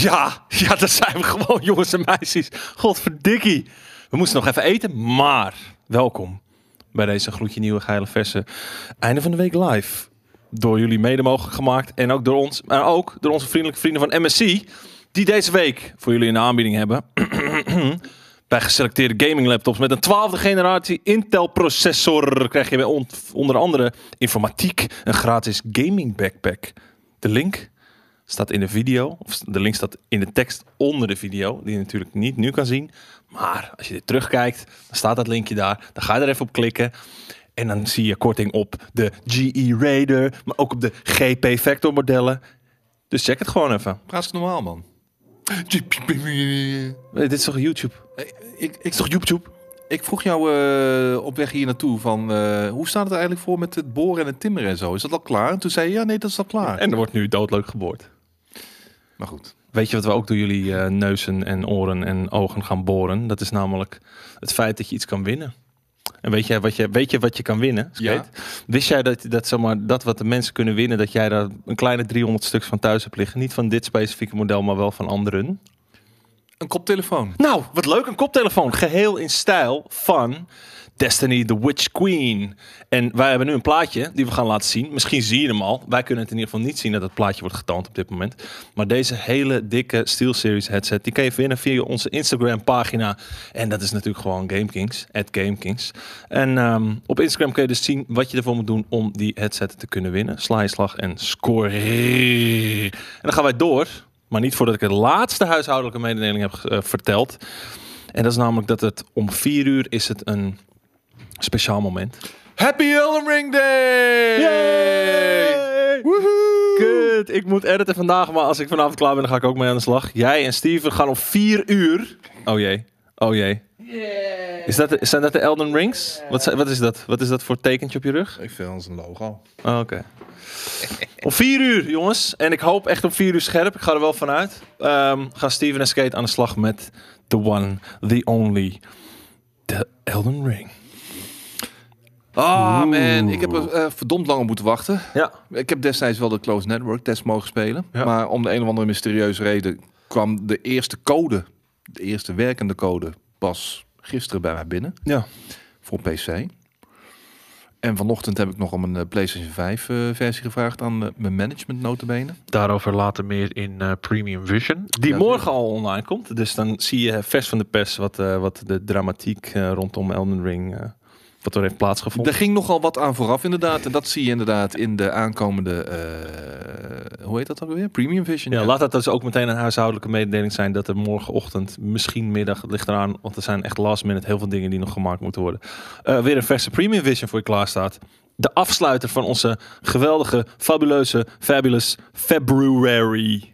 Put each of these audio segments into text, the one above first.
Ja, ja, dat zijn we gewoon, jongens en meisjes. Godverdikkie. We moesten nog even eten, maar welkom bij deze gloedje nieuwe geile verse einde van de week live. Door jullie mede mogelijk gemaakt en ook door ons, maar ook door onze vriendelijke vrienden van MSC, die deze week voor jullie een aanbieding hebben. Bij geselecteerde gaming laptops met een 12e generatie Intel processor krijg je bij on- onder andere informatiek, een gratis gaming backpack. De link staat in de video, of de link staat in de tekst onder de video, die je natuurlijk niet nu kan zien. Maar als je dit terugkijkt, dan staat dat linkje daar. Dan ga je er even op klikken. En dan zie je korting op de GE Raider, maar ook op de GP Vector modellen. Dus check het gewoon even. Praat normaal, man. Dit is toch YouTube? Ik, ik, Dit is toch YouTube? ik vroeg jou eh, op weg hier naartoe van eh, hoe staat het er eigenlijk voor met het boren en het timmeren en zo? Is dat al klaar? En toen zei je ja, nee, dat is al klaar. En er wordt nu doodleuk geboord. Maar goed. Weet je wat we ook door jullie eh, neuzen en oren en ogen gaan boren? Dat is namelijk het feit dat je iets kan winnen. En weet je wat je, weet je, wat je kan winnen? Ja. Wist jij dat, dat, zomaar, dat wat de mensen kunnen winnen, dat jij daar een kleine 300 stuks van thuis hebt liggen? Niet van dit specifieke model, maar wel van anderen. Een koptelefoon. Nou, wat leuk, een koptelefoon. Geheel in stijl van Destiny the Witch Queen. En wij hebben nu een plaatje die we gaan laten zien. Misschien zie je hem al. Wij kunnen het in ieder geval niet zien dat het plaatje wordt getoond op dit moment. Maar deze hele dikke SteelSeries headset, die kan je winnen via onze Instagram pagina. En dat is natuurlijk gewoon GameKings, at GameKings. En ehm, op Instagram kun je dus zien wat je ervoor moet doen om die headset te kunnen winnen. Sla je slag en score. En dan gaan wij door. Maar niet voordat ik de laatste huishoudelijke mededeling heb eh, verteld. En dat is namelijk dat het om vier uur is het een speciaal moment. Happy Elden Ring Day! Woehoe! Kut, ik moet editen vandaag, maar als ik vanavond klaar ben, dan ga ik ook mee aan de slag. Jij en Steven gaan om vier uur. Oh jee, oh jee. Is dat, de- zijn dat de Elden Rings? Wat, wat is dat? Wat is dat voor tekentje op je rug? Ik vind ons een logo. Oh, Oké. om vier uur, jongens. En ik hoop echt om vier uur scherp. Ik ga er wel vanuit. Ehm gaan Steven en Skate aan de slag met the one, the only, the Elden Ring. Ah man, ik heb er eh, verdomd lang op moeten wachten. Ja, Ik heb destijds wel de Closed Network test mogen spelen. Ja. Maar om de een of andere mysterieuze reden kwam de eerste code, de eerste werkende code, pas gisteren bij mij binnen ja. voor PC. En vanochtend heb ik nog om een eh, PlayStation 5 eh, versie gevraagd aan mijn management notabene. Daarover later meer in eh, Premium Vision. Die Ja, morgen al online komt. Dus dan zie je vers van de pers wat, eh, wat de dramatiek eh, rondom Elden Ring... wat er heeft plaatsgevonden. Er ging nogal wat aan vooraf inderdaad. En dat zie je inderdaad in de aankomende, eh, hoe heet dat ook weer? Premium Vision. Ja, laat dat dus ook meteen een huishoudelijke mededeling zijn dat er morgenochtend, misschien middag, het ligt eraan, want er zijn echt last minute heel veel dingen die nog gemaakt moeten worden. eh, weer een verse Premium Vision voor je klaar staat. De afsluiter van onze geweldige, fabuleuze, fabulous February.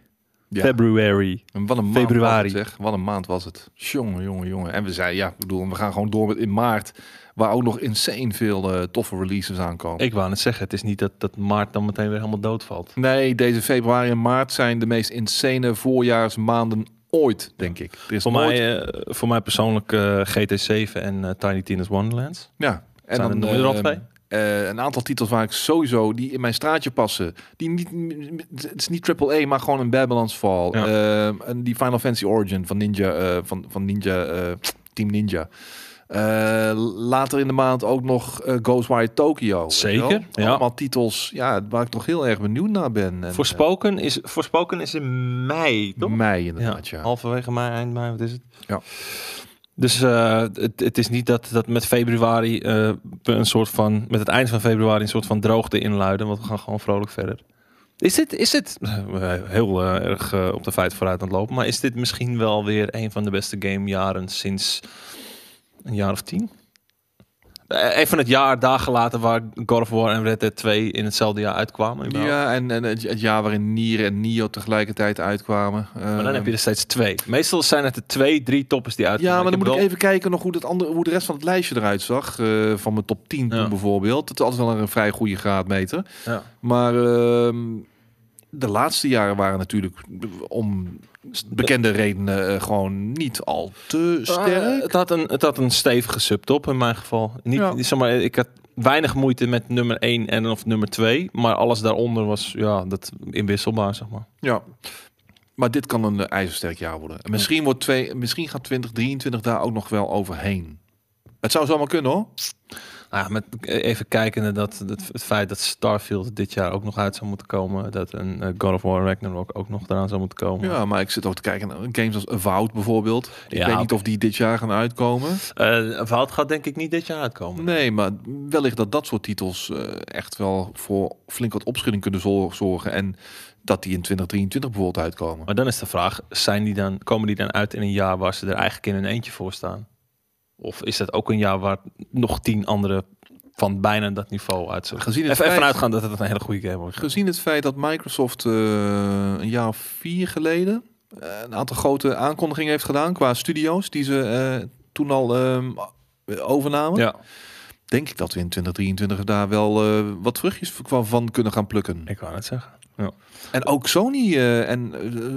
Ja. February. En wat een maand Februari. was het, zeg. Wat een maand was het. Jongen, jongen, jongen. En we zeiden, ja, ik bedoel, we gaan gewoon door met in maart. Waar ook nog insane veel eh, toffe releases aankomen. Ik wou net zeggen, het is niet dat, dat maart dan meteen weer helemaal doodvalt. Nee, deze februari en maart zijn de meest insane voorjaarsmaanden ooit, denk ik. Er is Voor nooit- mij, eh, voor mij persoonlijk eh, GT7 en Tiny Tina's Wonderlands. ja. En Zijn er nog eh, dan twee? een aantal titels waar ik sowieso die in mijn straatje passen. Die niet, het is niet triple A, maar gewoon een Babylon's Fall. Ja. Eh, en die Final Fantasy Origin van Ninja, van, van Ninja, Team Ninja. Eh, later in de maand ook nog eh, Ghostwire Tokyo. Zeker, ja. Allemaal titels ja, waar ik toch heel erg benieuwd naar ben. En, Voorspoken is, Voorspoken is in mei, eh, toch? mei inderdaad, ja. Halverwege mei, eind mei, wat is het? Ja. Dus eh, het, het is niet dat, dat met februari eh, een soort van, met het eind van februari een soort van droogte inluiden, want we gaan gewoon vrolijk verder. Is dit, is dit eh, heel eh, erg eh, op de feiten vooruit aan het lopen, maar is dit misschien wel weer een van de beste gamejaren sinds een jaar of tien? Eh, Even het jaar dagen later waar God of War en Red Dead 2 in hetzelfde jaar uitkwamen. überhaupt. Ja, en, en het, het jaar waarin Nier en Nio tegelijkertijd uitkwamen. Maar dan heb je er steeds twee. Meestal zijn het er twee, drie toppers die uitkomen. Ja, maar dan moet ik even kijken nog hoe, dat andere, hoe de rest van het lijstje eruit zag. eh, van mijn top 10 toen bijvoorbeeld. Het is altijd wel een vrij goede graadmeter. Ja. Maar ehm, de laatste jaren waren natuurlijk om bekende redenen eh, gewoon niet al te sterk. Eh, het, had een, het had een stevige subtop in mijn geval. Niet, Ja. zeg maar, ik had weinig moeite met nummer 1 en of nummer 2. Maar alles daaronder was ja, dat inwisselbaar, zeg maar. ja. Maar dit kan een eh, ijzersterk jaar worden. En misschien, wordt twee, misschien gaat 2023 daar ook nog wel overheen. Het zou zomaar kunnen hoor. Nou ja, met even kijken dat het, het feit dat Starfield dit jaar ook nog uit zou moeten komen. Dat een eh, God of War Ragnarok ook nog eraan zou moeten komen. Ja, maar ik zit ook te kijken naar games als Avowed bijvoorbeeld. Ik Ja, weet niet of die dit jaar gaan uitkomen. Eh Vault gaat denk ik niet dit jaar uitkomen. Nee, maar wellicht dat dat soort titels eh, echt wel voor flink wat opschudding kunnen zor- zorgen. En dat die in 2023 bijvoorbeeld uitkomen. Maar dan is de vraag, zijn die dan, komen die dan uit in een jaar waar ze er eigenlijk in een eentje voor staan? Of is dat ook een jaar waar nog tien andere van bijna dat niveau uit zullen? Gezien het Even, even feit- uitgaan dat het een hele goede game wordt. Gezien het feit dat Microsoft eh, een jaar of vier geleden eh, een aantal grote aankondigingen heeft gedaan qua studio's die ze eh, toen al ehm, overnamen, Ja, denk ik dat we in 2023 daar wel wat vruchtjes van, van kunnen gaan plukken. ik wou het zeggen. En ook Sony en,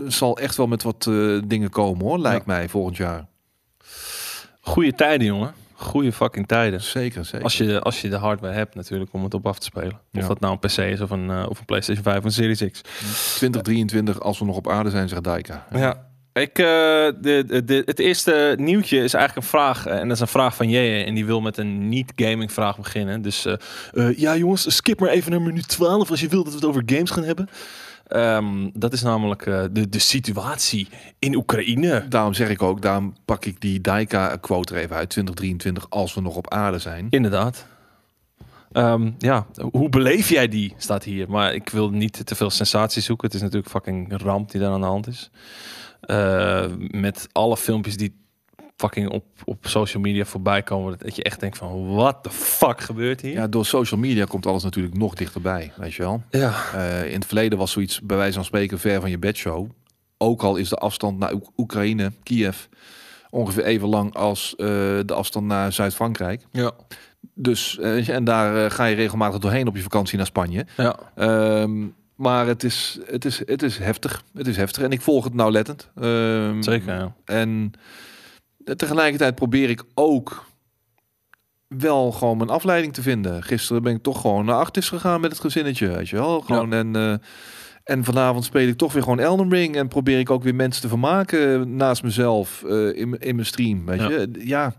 zal echt wel met wat dingen komen hoor, lijkt mij volgend jaar. Goede tijden, jongen. Goede fucking tijden. Zeker, zeker. Als je, als je de hardware hebt natuurlijk om het op af te spelen. Of Ja. dat nou een PC is of een, eh, of een PlayStation 5 of een Series X. 2023, als we nog op aarde zijn, zegt Daika. Ja. Ik, eh, de, de, de- het eerste nieuwtje is eigenlijk een vraag. eh, En dat is een vraag van Jeje. En die wil met een niet-gaming vraag beginnen. Dus ja jongens, skip maar even naar minuut 12 als je wilt dat we het over games gaan hebben. Ehm, dat is namelijk eh, de, de situatie in Oekraïne. Daarom zeg ik ook, daarom pak ik die Daika-quote er even uit. 2023, als we nog op aarde zijn. Inderdaad. Ehm, ja, hoe beleef jij die? Staat hier. Maar ik wil niet te veel sensatie zoeken. Het is natuurlijk fucking ramp die daar aan de hand is. Eh, met alle filmpjes die fucking op, op social media voorbij komen. Dat je echt denkt van, what the fuck gebeurt hier? Ja, door social media komt alles natuurlijk nog dichterbij, weet je wel. ja. Eh, in het verleden was zoiets bij wijze van spreken ver van je bedshow. Ook al is de afstand naar Oek- Oekraïne, Kiev, ongeveer even lang als eh, de afstand naar Zuid-Frankrijk. Ja. Dus, eh, en daar ga je regelmatig doorheen op je vakantie naar Spanje. ja. Ehm, maar het is, het, is, het is heftig. Het is heftig. En ik volg het nauwlettend. Ehm, Zeker, ja. En tegelijkertijd probeer ik ook wel gewoon mijn afleiding te vinden. Gisteren ben ik toch gewoon naar Artis gegaan met het gezinnetje, weet je wel. Gewoon en, eh, en vanavond speel ik toch weer gewoon Elden Ring en probeer ik ook weer mensen te vermaken naast mezelf eh, in, in mijn stream, weet Ja. je. Ja,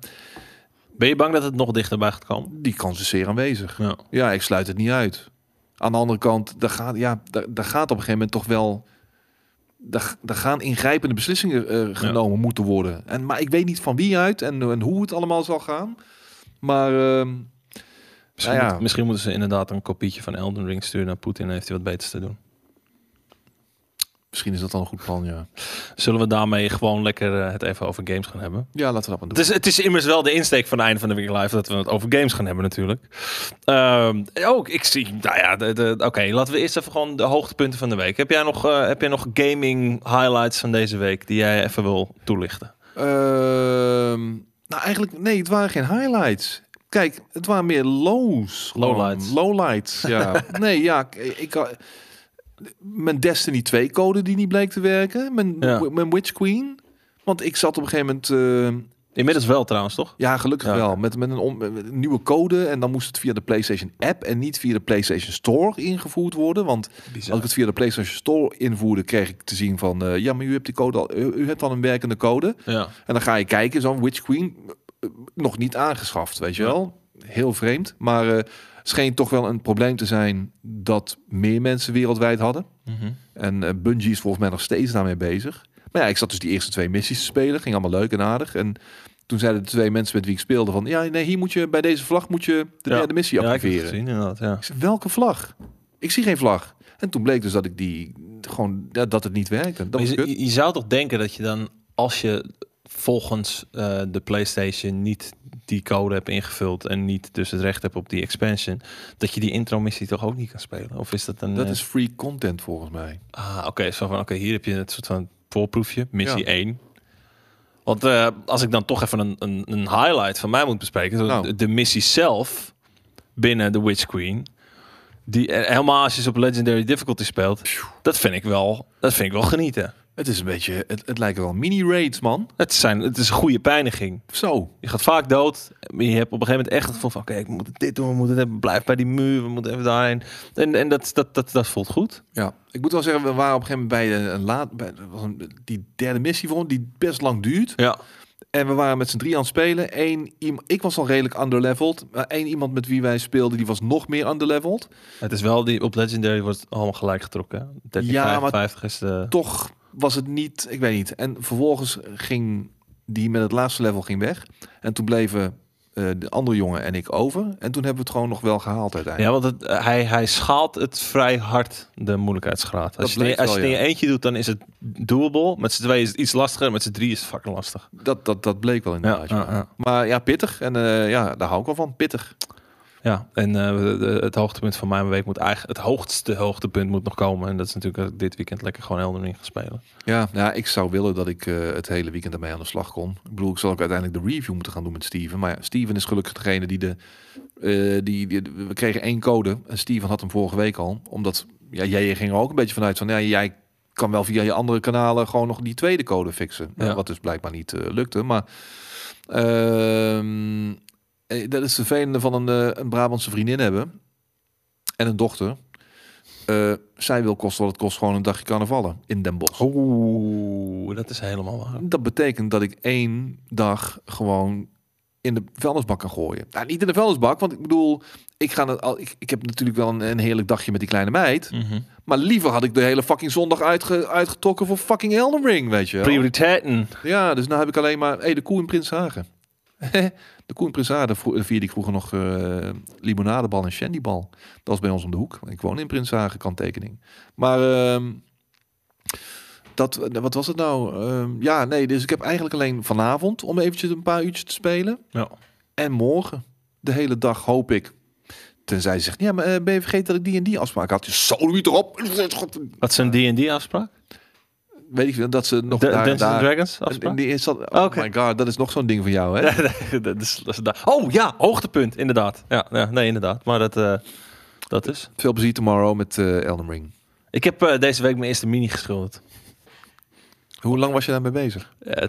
Ben je bang dat het nog dichterbij gaat komen? die kans is zeer aanwezig. Ja. Ja, ik sluit het niet uit. Aan de andere kant, daar gaat, ja, daar, daar gaat op een gegeven moment toch wel... Daar, daar gaan ingrijpende beslissingen eh, genomen moeten worden. En, maar ik weet niet van wie uit en, en hoe het allemaal zal gaan. Maar ehm, Misschien, Nou ja. misschien moeten ze inderdaad een kopietje van Elden Ring sturen naar Poetin. en heeft hij wat beters te doen. Misschien is dat dan een goed plan, ja. Zullen we daarmee gewoon lekker eh, het even over games gaan hebben? Ja, laten we dat maar doen. Het is, het is immers wel de insteek van het einde van de Week Live dat we het over games gaan hebben natuurlijk. Ehm, ook, ik zie, nou ja, oké, laten we eerst even gewoon de hoogtepunten van de week. Heb jij nog, eh, heb jij nog gaming highlights van deze week die jij even wil toelichten? Ehm, nou, eigenlijk, nee, het waren geen highlights. Kijk, het waren meer lows. Lowlights. Lowlights, ja. nee, ja, ik, ik mijn Destiny 2 code die niet bleek te werken. Mijn, Ja. mijn Witch Queen. Want ik zat op een gegeven moment... eh, Inmiddels wel trouwens, toch? ja, gelukkig Ja. wel. Met, met, een, on- met een nieuwe code. En dan moest het via de PlayStation app en niet via de PlayStation Store ingevoerd worden. Want als ik het via de PlayStation Store invoerde, kreeg ik te zien van... eh, ja, maar u hebt die code al, u, u hebt al een werkende code. Ja. En dan ga je kijken, zo'n Witch Queen, eh, nog niet aangeschaft, weet je wel. Heel vreemd, maar scheen toch wel een probleem te zijn dat meer mensen wereldwijd hadden. Mhm. En eh, Bungie is volgens mij nog steeds daarmee bezig. Maar ja, ik zat dus die eerste twee missies te spelen, ging allemaal leuk en aardig. En toen zeiden de twee mensen met wie ik speelde van, ja, nee, hier moet je bij deze vlag moet je de Ja. derde missie Ja, ik activeren. gezien inderdaad, ja. ik zei, welke vlag? Ik zie geen vlag. En toen bleek dus dat ik die gewoon dat het niet werkte. Dat je- je zou toch denken dat je dan, als je volgens eh, de PlayStation niet die code hebt ingevuld en niet dus het recht hebt op die expansion, dat je die intro-missie toch ook niet kan spelen? Of is dat een... Dat eh, is free content volgens mij. Ah, oké, zo van, oké, hier heb je het soort van voorproefje, missie Ja. 1. Want eh, als ik dan toch even een, een, een highlight van mij moet bespreken, Nou. de, de missie zelf binnen de Witch Queen, die eh, helemaal als je ze op Legendary Difficulty speelt, dat vind ik wel, dat vind ik wel genieten. Het is een beetje, het, het lijken wel mini-raids, man. Het, zijn, het is een goede pijniging. Zo. Je gaat vaak dood. Maar je hebt op een gegeven moment echt het gevoel van... Oké, ik moet dit doen, we moeten blijf bij die muur, we moeten even daarheen. En, en dat, dat, dat, dat voelt goed. Ja, ik moet wel zeggen, we waren op een gegeven moment bij een, laat, bij was een, die derde missie voor ons, die best lang duurt. Ja. En we waren met z'n drie aan het spelen. Eén, ik was al redelijk underleveled. Maar één iemand met wie wij speelden, die was nog meer underleveled. Het is wel die op Legendary wordt allemaal gelijk getrokken. hè? 13, Ja, maar 55 is de... Toch was het niet, ik weet niet. En vervolgens ging die met het laatste level ging weg. En toen bleven eh, de andere jongen en ik over. En toen hebben we het gewoon nog wel gehaald uiteindelijk. Ja, want het, hij, hij schaalt het vrij hard, de moeilijkheidsgraad. Dat Als je, als je in je eentje doet, dan is het doable. Met z'n tweeën is het iets lastiger. Met z'n drie is het fucking lastig. Dat, dat, dat bleek wel inderdaad. Ja, ja, ja. Maar ja, pittig. En eh, ja, daar hou ik wel van. Pittig. Ja, en eh, de- het hoogtepunt van mijn week moet eigenlijk... Het hoogste hoogtepunt moet nog komen. En dat is natuurlijk ik dit weekend lekker gewoon Elden Ring gaan spelen. Ja, ja, ik zou willen dat ik eh, het hele weekend ermee aan de slag kon. Ik bedoel, ik zal ook uiteindelijk de review moeten gaan doen met Steven. Maar ja, Steven is gelukkig degene die de... eh, die, die, we kregen één code en Steven had hem vorige week al. Omdat, ja, jij ging er ook een beetje vanuit van... Ja, jij kan wel via je andere kanalen gewoon nog die tweede code fixen. Ja. Wat dus blijkbaar niet eh, lukte. Maar eh, dat is het vervelende van een, eh, een Brabantse vriendin hebben. En een dochter. Eh, zij wil kosten wat het kost gewoon een dagje carnavallen in Den Bosch. Oeh, dat is helemaal waar. Dat betekent dat ik één dag gewoon in de vuilnisbak kan gooien. Nou, niet in de vuilnisbak, want ik bedoel, ik, ga al, ik, ik heb natuurlijk wel een, een heerlijk dagje met die kleine meid. Mhm. Maar liever had ik de hele fucking zondag uitge, uitgetrokken voor fucking Elden Ring, weet je wel. Prioriteiten. Ja, dus nu heb ik alleen maar... hey, de koe in Prinshagen. de koe in Prinshagen vro- vierde ik vroeger nog eh limonadebal en shandybal. Dat was bij ons om de hoek. Ik woon in Prinshagen, kanttekening. Maar ehm, dat, wat was het nou? Ehm, ja, nee, dus ik heb eigenlijk alleen vanavond om eventjes een paar uurtjes te spelen. Ja. En morgen, de hele dag, hoop ik. Tenzij ze zegt, ja, maar eh, ben je vergeten dat ik die en die afspraak had? Je zo niet erop. Wat is een D&D afspraak? Weet ik veel, dat ze nog De, daar... Dungeons daar and Dragons afspraak? die is dat, oh Oké. my god, dat is nog zo'n ding van jou, hè? dat is, dat is daar. Oh ja, hoogtepunt, inderdaad. Ja, ja nee, inderdaad. Maar dat, eh, dat is. Veel plezier tomorrow met eh Elden Ring. Ik heb eh, deze week mijn eerste mini geschilderd. Hoe lang was je daarmee bezig? Eh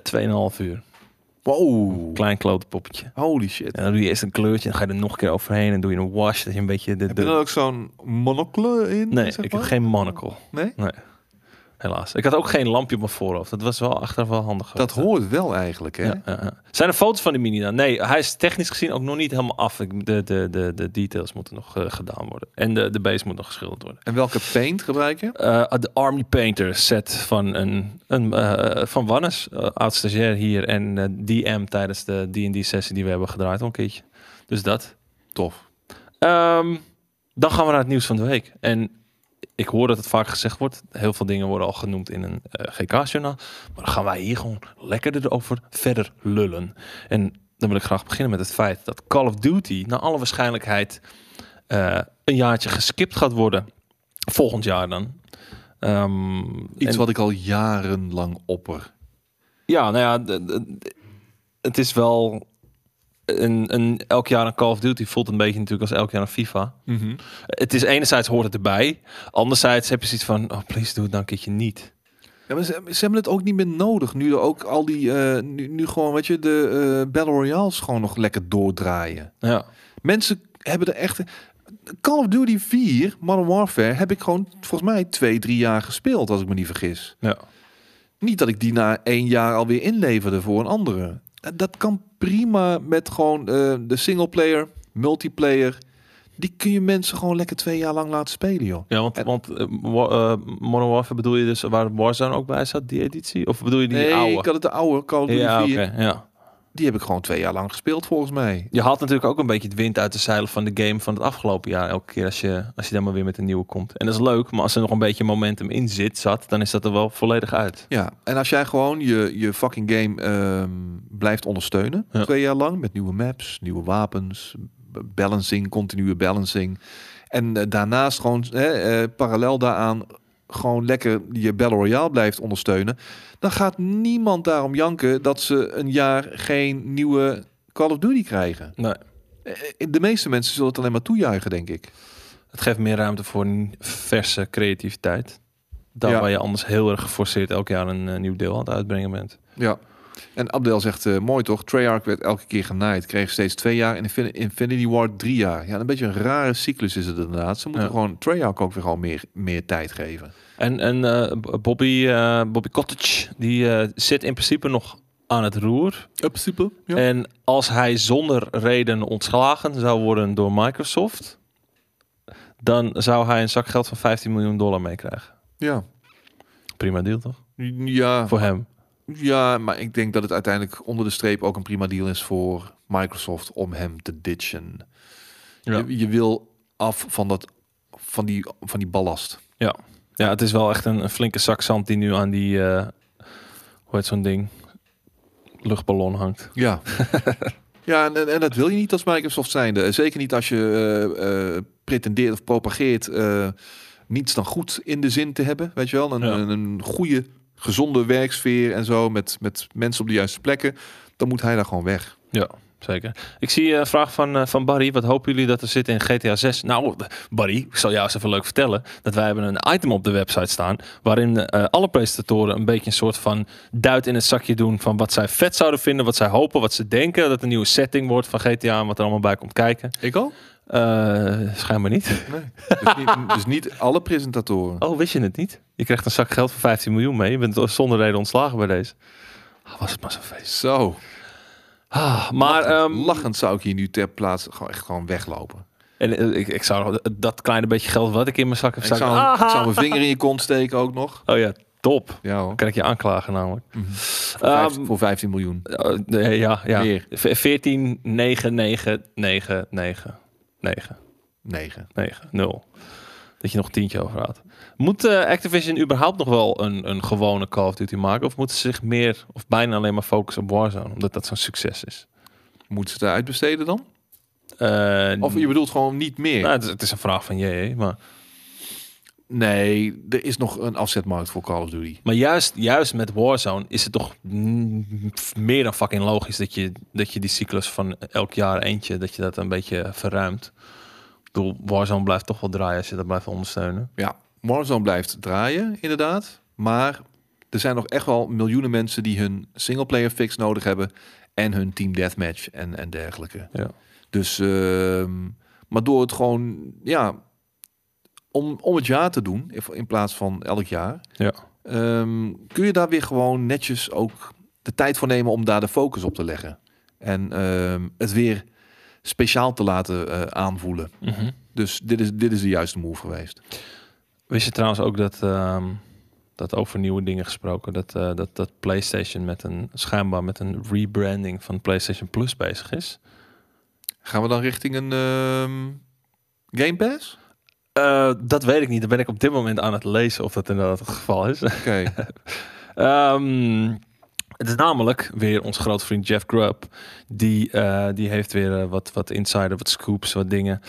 2,5 uur. Wow. Klein klote poppetje. Holy shit. En dan doe je eerst een kleurtje en dan ga je er nog een keer overheen en doe je een wash. Dat je een beetje de... Heb je er ook zo'n monocle in? Nee, zeg ik heb geen monocle. Nee? Helaas. Ik had ook geen lampje op mijn voorhoofd. Dat was wel achteraf wel handig. Dat hoort wel eigenlijk, hè? Ja, ja, ja. Zijn er foto's van die mini dan? Nee, hij is technisch gezien ook nog niet helemaal af. De, de, de, de details moeten nog eh, gedaan worden. En de, de base moet nog geschilderd worden. En welke paint gebruik je? Eh, de Army Painter set van, een, een, eh, van Wannes, oud stagiair hier. En DM tijdens de D&D sessie die we hebben gedraaid al een keertje. Dus dat. Tof. Ehm, dan gaan we naar het nieuws van de week. En ik hoor dat het vaak gezegd wordt. Heel veel dingen worden al genoemd in een eh, GK-journaal. Maar dan gaan wij hier gewoon lekker erover verder lullen. En dan wil ik graag beginnen met het feit dat Call of Duty... naar alle waarschijnlijkheid eh, een jaartje geskipt gaat worden. Volgend jaar dan. Ehm, Iets en- wat ik al jarenlang opper. Ja, nou ja, het is wel... Een, een, elk jaar een Call of Duty voelt een beetje natuurlijk als elk jaar een FIFA. Het is enerzijds hoort het erbij. Anderzijds heb je zoiets van, oh please doe het dan een keertje niet. Ja, maar ze, ze hebben het ook niet meer nodig. Nu er ook al die, eh, nu, nu gewoon, weet je, de eh, Battle Royales gewoon nog lekker doordraaien. Ja, Mensen hebben er echt... Call of Duty 4, Modern Warfare, heb ik gewoon volgens mij twee, drie jaar gespeeld, als ik me niet vergis. ja. Niet dat ik die na één jaar alweer inleverde voor een andere. Dat, dat kan prima met gewoon eh, de singleplayer, multiplayer. Die kun je mensen gewoon lekker twee jaar lang laten spelen, joh. ja want, En- want eh, eh, Modern Warfare bedoel je dus waar Warzone ook bij zat, die editie? Of bedoel je die nee, oude? ik had het de oude Call of Duty ja, 4. oké, ja. Die heb ik gewoon twee jaar lang gespeeld, volgens mij. Je haalt natuurlijk ook een beetje het wind uit de zeilen van de game van het afgelopen jaar. Elke keer als je, als je dan maar weer met een nieuwe komt. En dat is leuk, maar als er nog een beetje momentum in zit, zat, dan is dat er wel volledig uit. Ja, en als jij gewoon je, je fucking game ehm, blijft ondersteunen, Ja. twee jaar lang, met nieuwe maps, nieuwe wapens, balancing, continue balancing. En eh, daarnaast gewoon hè, eh, parallel daaraan gewoon lekker je Battle Royale blijft ondersteunen, dan gaat niemand daarom janken dat ze een jaar geen nieuwe Call of Duty krijgen. Nee. Eh, De meeste mensen zullen het alleen maar toejuichen, denk ik. Het geeft meer ruimte voor verse creativiteit. Ja. waar je anders heel erg geforceerd elk jaar een eh, nieuw deel aan het uitbrengen bent. Ja. En Abdel zegt, eh, mooi toch, Treyarch werd elke keer genaaid. Kreeg steeds twee jaar en Infin- Infinity Ward drie jaar. Ja, een beetje een rare cyclus is het inderdaad. Ze moeten Ja. gewoon Treyarch ook weer gewoon meer, meer tijd geven. En, en eh, Bobby, eh, Bobby Cottage, die eh, zit in principe nog aan het roer. Up, super. Ja. En als hij zonder reden ontslagen zou worden door Microsoft, dan zou hij een zak geld van 15 miljoen dollar meekrijgen. ja. Prima deal toch? Ja, Voor hem. Ja, maar ik denk dat het uiteindelijk onder de streep ook een prima deal is voor Microsoft om hem te ditchen. Ja. Je, je wil af van, dat, van, die, van die ballast. Ja, het is wel echt een, een flinke zak zand die nu aan die, eh, hoe heet zo'n ding, luchtballon hangt. Ja. ja, en, en, dat wil je niet als Microsoft zijnde. Zeker niet als je eh, eh, pretendeert of propageert niets dan goed in de zin te hebben. Weet je wel, een, Ja. een, een goede, gezonde werksfeer en zo met, met mensen op de juiste plekken. Dan moet hij daar gewoon weg. Ja, zeker. Ik zie een vraag van, eh, van Barry. Wat hopen jullie dat er zit in GTA 6? Nou, Barry, ik zal jou eens even leuk vertellen. Dat wij hebben een item op de website staan. Waarin eh, alle presentatoren een beetje een soort van duit in het zakje doen. Van wat zij vet zouden vinden. Wat zij hopen. Wat ze denken. Dat een nieuwe setting wordt van GTA. En wat er allemaal bij komt kijken. Ik al? Eh, schijnbaar niet. Nee. dus, niet, dus niet alle presentatoren. Oh, wist je het niet? Je krijgt een zak geld van 15 miljoen mee. Je bent zonder reden ontslagen bij deze. Ah, was het maar zo'n feest. Zo. Ah, maar... lachend, ehm, lachend zou ik hier nu ter plaatse gewoon echt gewoon weglopen. En eh, ik, ik zou dat kleine beetje geld wat ik in mijn zak heb, zou ik- zou, ik zou mijn vinger in je kont steken ook nog. Oh ja, top. Ja hoor. Kan ik je aanklagen namelijk. Voor, Ehm, voor 15 miljoen. Uh, nee, ja, ja. Meer. V- 14, 9, 9, 9, 9, 9, 9. 9, 0. Dat je nog een tientje over had. Moet eh, Activision überhaupt nog wel een, een gewone Call of Duty maken? Of moeten ze zich meer of bijna alleen maar focussen op Warzone? Omdat dat zo'n succes is. Moeten ze het uitbesteden dan? Eh, Of je bedoelt gewoon niet meer? nou, het, is, het is een vraag van je, maar, Nee, er is nog een afzetmarkt voor Call of Duty. maar juist, juist met Warzone is het toch mm, meer dan fucking logisch dat je, dat je die cyclus van elk jaar eentje, dat je dat een beetje verruimt. Ik bedoel, Warzone blijft toch wel draaien als je dat blijft ondersteunen. Ja, Warzone blijft draaien, inderdaad. Maar er zijn nog echt wel miljoenen mensen die hun singleplayer fix nodig hebben. En hun team deathmatch en, en dergelijke. Ja. Dus, ehm, maar door het gewoon, ja, om, om het jaar te doen, in- plaats van elk jaar, Ja. ehm, kun je daar weer gewoon netjes ook de tijd voor nemen om daar de focus op te leggen. En ehm, het weer speciaal te laten eh, aanvoelen. Dus dit is, dit is de juiste move geweest. Wist je trouwens ook dat, ehm, dat over nieuwe dingen gesproken, dat, eh, dat, dat PlayStation met een schijnbaar met een rebranding van PlayStation Plus bezig is? Gaan we dan richting een ehm, Game Pass? Eh, dat weet ik niet. Daar ben ik op dit moment aan het lezen of dat inderdaad het geval is. Oké. Ehm, het is namelijk weer onze grote vriend Jeff Grubb. Die, eh, die heeft weer wat, wat insider, wat scoops, wat dingen.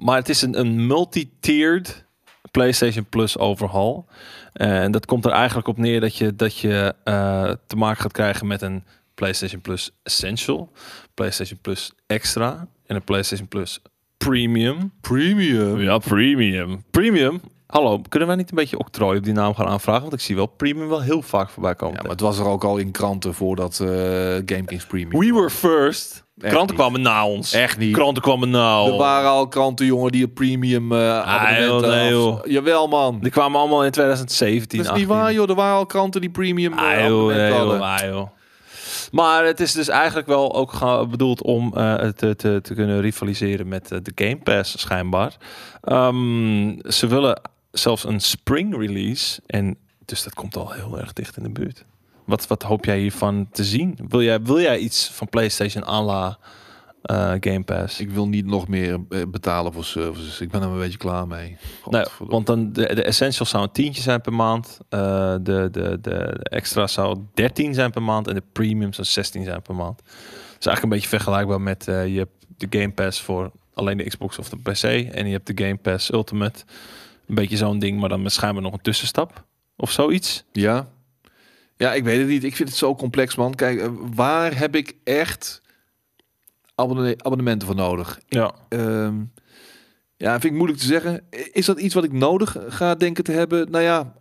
Maar het is een, een multi-tiered PlayStation Plus overhaul. En dat komt er eigenlijk op neer dat je, dat je eh, te maken gaat krijgen met een PlayStation Plus Essential, PlayStation Plus Extra en een PlayStation Plus Premium. Premium. Ja, premium. Premium. Hallo, kunnen wij niet een beetje octrooi op die naam gaan aanvragen? Want ik zie wel premium wel heel vaak voorbij komen. Ja, maar het was er ook al in kranten voordat eh GameKings Premium. We were first. Echt Kranten niet. kwamen na ons. Echt niet. Kranten kwamen na Er ons. waren al kranten, jongen, die een premium eh abonnementen joh, nee, af- Jawel, man. Die kwamen allemaal in 2017. Dat is niet 18. waar, joh. Er waren al kranten die premium eh, Ah, joh, abonnementen nee, hadden. ah, joh. Maar het is dus eigenlijk wel ook bedoeld om eh, te, te, te kunnen rivaliseren met eh, de Game Pass schijnbaar. Ehm, ze willen zelfs een spring release. En dus dat komt al heel erg dicht in de buurt. Wat, wat hoop jij hiervan te zien? Wil jij, wil jij iets van PlayStation à la eh, Game Pass? Ik wil niet nog meer eh, betalen voor services. Ik ben er een beetje klaar mee. Nee, Godverdomme. want dan de, de Essentials zou een tientje zijn per maand. Eh, de, de, de, extra zou 13 zijn per maand. En de premium zou 16 zijn per maand. Dat is eigenlijk een beetje vergelijkbaar met je hebt de Game Pass voor alleen de Xbox of de PC. En je hebt de Game Pass Ultimate. Een beetje zo'n ding, maar dan met schijnbaar nog een tussenstap. Of zoiets. Ja. Ja, ik weet het niet. Ik vind het zo complex, man. Kijk, eh, waar heb ik echt abonne- abonnementen voor nodig? Ja. Ehm, Ja, vind ik moeilijk te zeggen. Is dat iets wat ik nodig ga denken te hebben? Nou ja,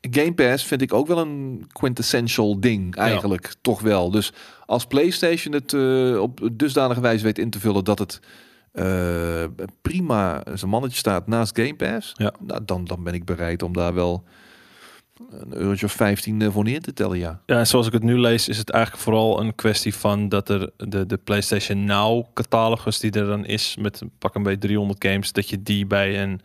Game Pass vind ik ook wel een quintessential ding eigenlijk. Toch wel. Dus als PlayStation het uh, op dusdanige wijze weet in te vullen dat het uh, prima zijn mannetje staat naast Game Pass, ja. nou, dan, dan ben ik bereid om daar wel een eurotje of 15 eh, voor neer te tellen, ja. Ja, zoals ik het nu lees, is het eigenlijk vooral een kwestie van dat er de, de PlayStation Now catalogus die er dan is met pak een beetje 300 games, dat je die bij een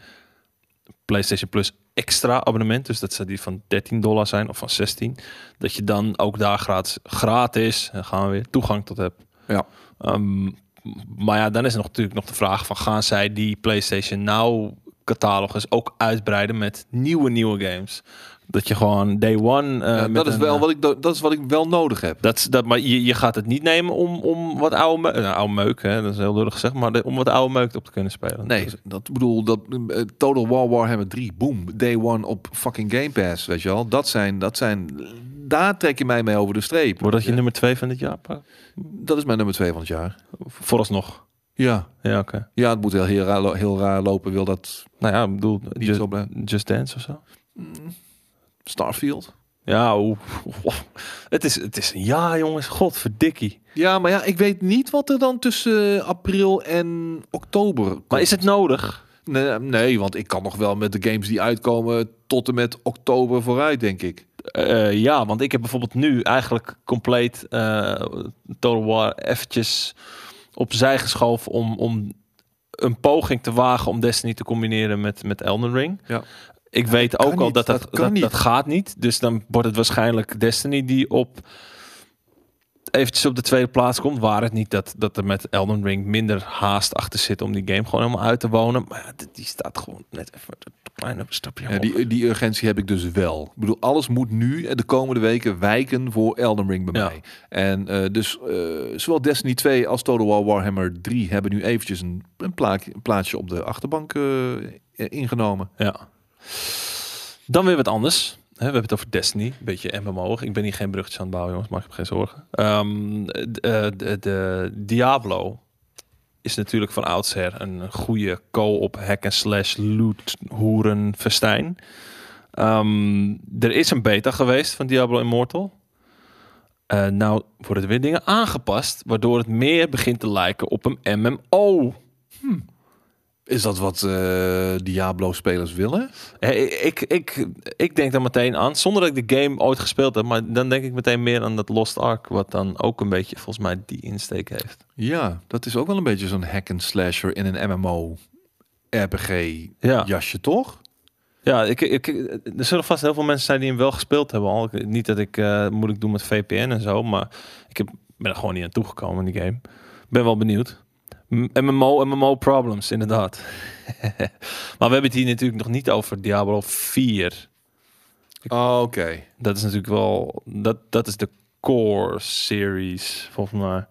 PlayStation Plus extra abonnement, dus dat ze die van 13 dollar zijn of van 16, dat je dan ook daar gratis, gratis en gaan we weer toegang tot hebt. Ja. Um, maar ja, dan is er nog, natuurlijk nog de vraag van gaan zij die PlayStation Now catalogus ook uitbreiden met nieuwe nieuwe games. Dat je gewoon day one. Uh, dat is wel wat ik dat is wat ik wel nodig heb. Dat, dat, maar je, je gaat het niet nemen om, om wat oude, meuk, nou, oude meuk, hè, dat is heel lullig gezegd, maar de, om wat oude meuk op te kunnen spelen. Nee, dus, dat bedoel dat uh, Total War Warhammer 3, boom, day one op fucking Game Pass, weet je wel. Dat zijn, dat zijn, daar trek je mij mee over de streep. Wordt dat je nummer 2 van dit jaar? Dat is mijn nummer 2 van het jaar. Vooralsnog. Ja. Ja, oké. Okay. Ja, het moet heel, heel, raar, heel raar lopen, wil dat. Nou ja, ik bedoel, just, just Dance of zo. Mm. Starfield. Ja, oe, oe, het is, het is een ja, jongens. Godverdikkie. Ja, maar ja, ik weet niet wat er dan tussen april en oktober komt. Maar is het nodig? Nee, nee, want ik kan nog wel met de games die uitkomen tot en met oktober vooruit, denk ik. Uh, ja, want ik heb bijvoorbeeld nu eigenlijk compleet uh, Total War eventjes opzij geschoven om, om een poging te wagen om Destiny te combineren met, met Elden Ring. Ja. Ik ja, weet ook al niet. dat dat, dat, dat, dat, gaat niet. Dus dan wordt het waarschijnlijk Destiny die op eventjes op de tweede plaats komt. Waar het niet dat, dat er met Elden Ring minder haast achter zit om die game gewoon helemaal uit te wonen. Maar ja, die staat gewoon net even een kleine stapje ja, die, die urgentie heb ik dus wel. Ik bedoel, alles moet nu en de komende weken wijken voor Elden Ring bij ja. mij. En uh, dus uh, zowel Destiny 2 als Total War Warhammer 3 hebben nu eventjes een, een, plaatje, een plaatsje op de achterbank uh, ingenomen. Ja. Dan weer wat anders. We hebben het over Destiny, een beetje MMO. Ik ben hier geen bruggetjes aan het bouwen, jongens, maak je geen zorgen. Um, de, de, de, Diablo is natuurlijk van oudsher een goede co-op hack and slash loot hoeren festijn. Um, er is een beta geweest van Diablo Immortal. Uh, nou worden er weer dingen aangepast, waardoor het meer begint te lijken op een MMO. Hm. Is dat wat uh, Diablo-spelers willen? Ik, ik, ik, ik denk dan meteen aan, zonder dat ik de game ooit gespeeld heb, maar dan denk ik meteen meer aan dat Lost Ark, wat dan ook een beetje volgens mij die insteek heeft. Ja, dat is ook wel een beetje zo'n hack and slasher in een MMO RPG ja. jasje, toch? Ja, ik, ik, er zullen vast heel veel mensen zijn die hem wel gespeeld hebben al. Niet dat ik uh, moeilijk doe met VPN en zo, maar ik heb, ben er gewoon niet aan toegekomen in die game. Ben wel benieuwd. MMO, MMO problems, inderdaad. maar we hebben het hier natuurlijk nog niet over Diablo 4. Oh, Oké. Okay. Dat is natuurlijk wel... Dat, dat is de core series, volgens mij.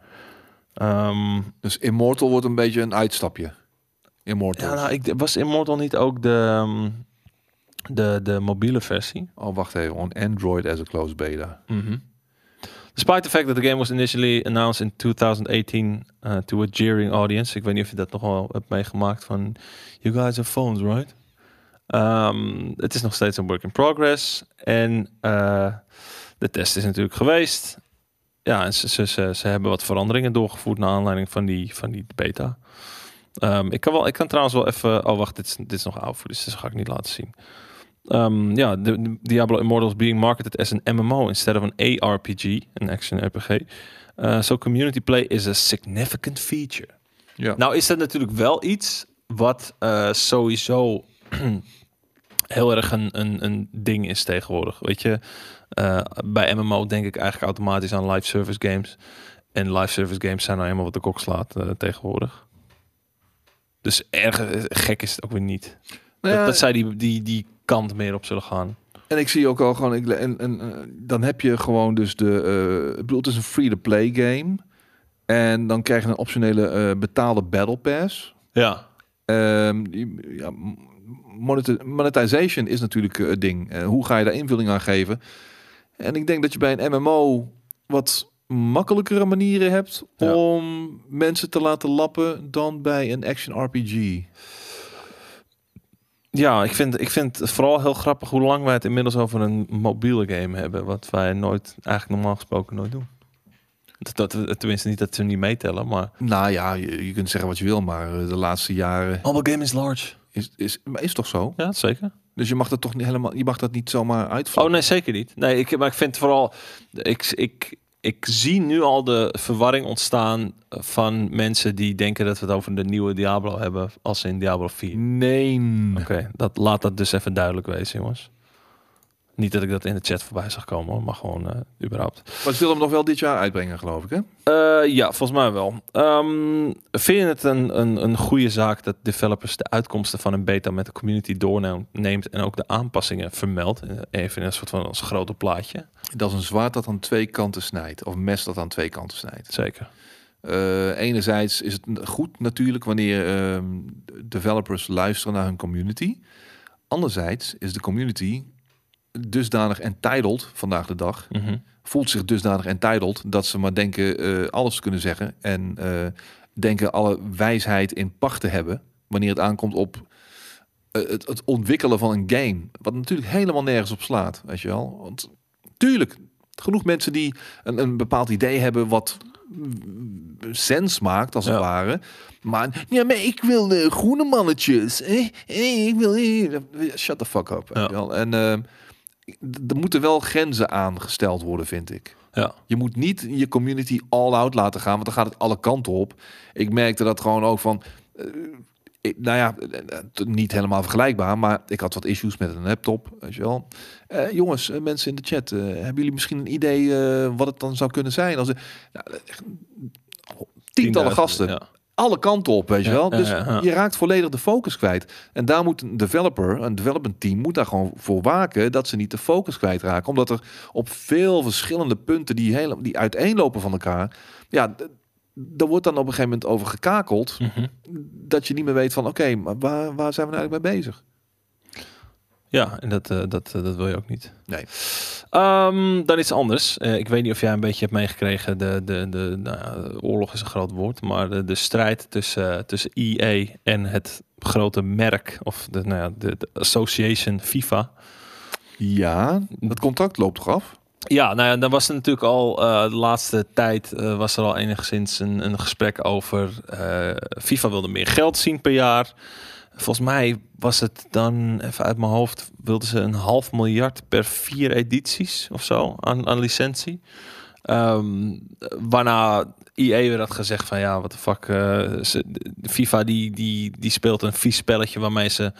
Um, dus Immortal wordt een beetje een uitstapje. Immortal. Ja, nou, ik, was Immortal niet ook de, um, de, de mobiele versie? Oh, wacht even. On Android as a closed beta. Mm -hmm. Despite the fact that the game was initially announced in 2018 uh, to a jeering audience. Ik weet niet of je dat nog wel hebt meegemaakt van... You guys have phones, right? Um, het is nog steeds een work in progress. En uh, de test is natuurlijk geweest. Ja, en ze, ze, ze, hebben wat veranderingen doorgevoerd... naar aanleiding van die, van die beta. Um, ik, kan wel, ik kan trouwens wel even... Oh, wacht, dit is, dit is nog oud dus dat ga ik niet laten zien. Um, Diablo Immortals being marketed as an MMO instead of an ARPG, een action RPG. Uh, so community play is a significant feature. Ja. Nou is dat natuurlijk wel iets wat uh, sowieso heel erg een, een, een ding is tegenwoordig. Weet je, uh, bij MMO denk ik eigenlijk automatisch aan live service games. En live service games zijn nou helemaal wat de kok slaat tegenwoordig. Dus erg gek is het ook weer niet. Nou ja, dat, dat zij die, die, die kant meer op zullen gaan. En ik zie ook al gewoon, ik, en, en, dan heb je gewoon dus de, uh, ik bedoel, het is een free-to-play game. En dan krijg je een optionele uh, betaalde battle pass. Ja. Um, ja monetization is natuurlijk het ding. Uh, hoe ga je daar invulling aan geven? En ik denk dat je bij een MMO wat makkelijkere manieren hebt ja. om mensen te laten lappen dan bij een action RPG. Ja, ik vind, ik vind het vooral heel grappig hoe lang wij het inmiddels over een mobiele game hebben. Wat wij nooit, eigenlijk normaal gesproken nooit doen. Dat, dat, tenminste niet dat ze niet meetellen, maar... Nou ja, je, je kunt zeggen wat je wil, maar eh, de laatste jaren Mobile game is large. is, is, maar is toch zo? Ja, zeker. Dus je mag dat toch niet helemaal, je mag dat niet zomaar uitvallen. Oh nee, zeker niet. Nee, ik, maar ik vind vooral... Ik, ik, ik zie nu al de verwarring ontstaan van mensen die denken dat we het over de nieuwe Diablo hebben als in Diablo 4. Nee. Oké, dat, laat dat dus even duidelijk wezen, jongens. Niet dat ik dat in de chat voorbij zag komen, hoor, maar gewoon eh, überhaupt. Maar ze willen hem nog wel dit jaar uitbrengen, geloof ik, hè? Eh, ja, volgens mij wel. Ehm, vind je het een, een, een goede zaak dat developers de uitkomsten van een beta met de community doorneemt en ook de aanpassingen vermeldt? Even in een soort van als grote plaatje. Dat is een zwaard dat aan twee kanten snijdt. Of een mes dat aan twee kanten snijdt. Zeker. Eh, enerzijds is het goed natuurlijk wanneer ehm, developers luisteren naar hun community. Anderzijds is de community dusdanig entitled vandaag de dag. Mhm. Voelt zich dusdanig entitled dat ze maar denken eh, alles te kunnen zeggen. En eh, denken alle wijsheid in pacht te hebben. Wanneer het aankomt op eh, het, het ontwikkelen van een game. Wat natuurlijk helemaal nergens op slaat. Weet je wel. Want tuurlijk, genoeg mensen die een, een bepaald idee hebben wat sens maakt als het Ja. ware. Maar ja, maar ik wil eh, groene mannetjes. Eh, eh, ik wil eh. shut the fuck up. Ja. En d- er moeten wel grenzen aangesteld worden, vind ik. Ja. Je moet niet je community all out laten gaan, want dan gaat het alle kanten op. Ik merkte dat gewoon ook van. eh, nou ja, eh, eh, niet helemaal vergelijkbaar, maar ik had wat issues met een laptop. Weet je wel. Jongens, mensen in de chat, hebben jullie misschien een idee wat het dan zou kunnen zijn? Als nou, tientallen 10.000, gasten, Ja. Alle kanten op, weet je wel. Dus je raakt volledig de focus kwijt. En daar moet een developer, een development team, moet daar gewoon voor waken dat ze niet de focus kwijtraken. Omdat er op veel verschillende punten die, hele, die uiteenlopen van elkaar, ja, d- er wordt dan op een gegeven moment over gekakeld Mhm. dat je niet meer weet van oké, maar waar, waar zijn we nou eigenlijk mee bezig? Ja, en dat, eh, dat, eh, dat wil je ook niet. Nee. Ehm, dan iets anders. Eh, ik weet niet of jij een beetje hebt meegekregen. De, de, de, nou de oorlog is een groot woord. Maar de, de strijd tussen, tussen EA en het grote merk. Of de, nou ja, de, de Association FIFA. Ja, het contract loopt toch af? Ja, nou ja, dan was er natuurlijk al de laatste tijd was er al enigszins een, een gesprek over. FIFA wilde meer geld zien per jaar. Volgens mij was het dan, even uit mijn hoofd, wilden ze een half miljard per vier edities of zo aan, aan licentie. Ehm, waarna EA weer had gezegd van ja, wat de fuck. eh, de FIFA die, die, die speelt een vies spelletje waarmee ze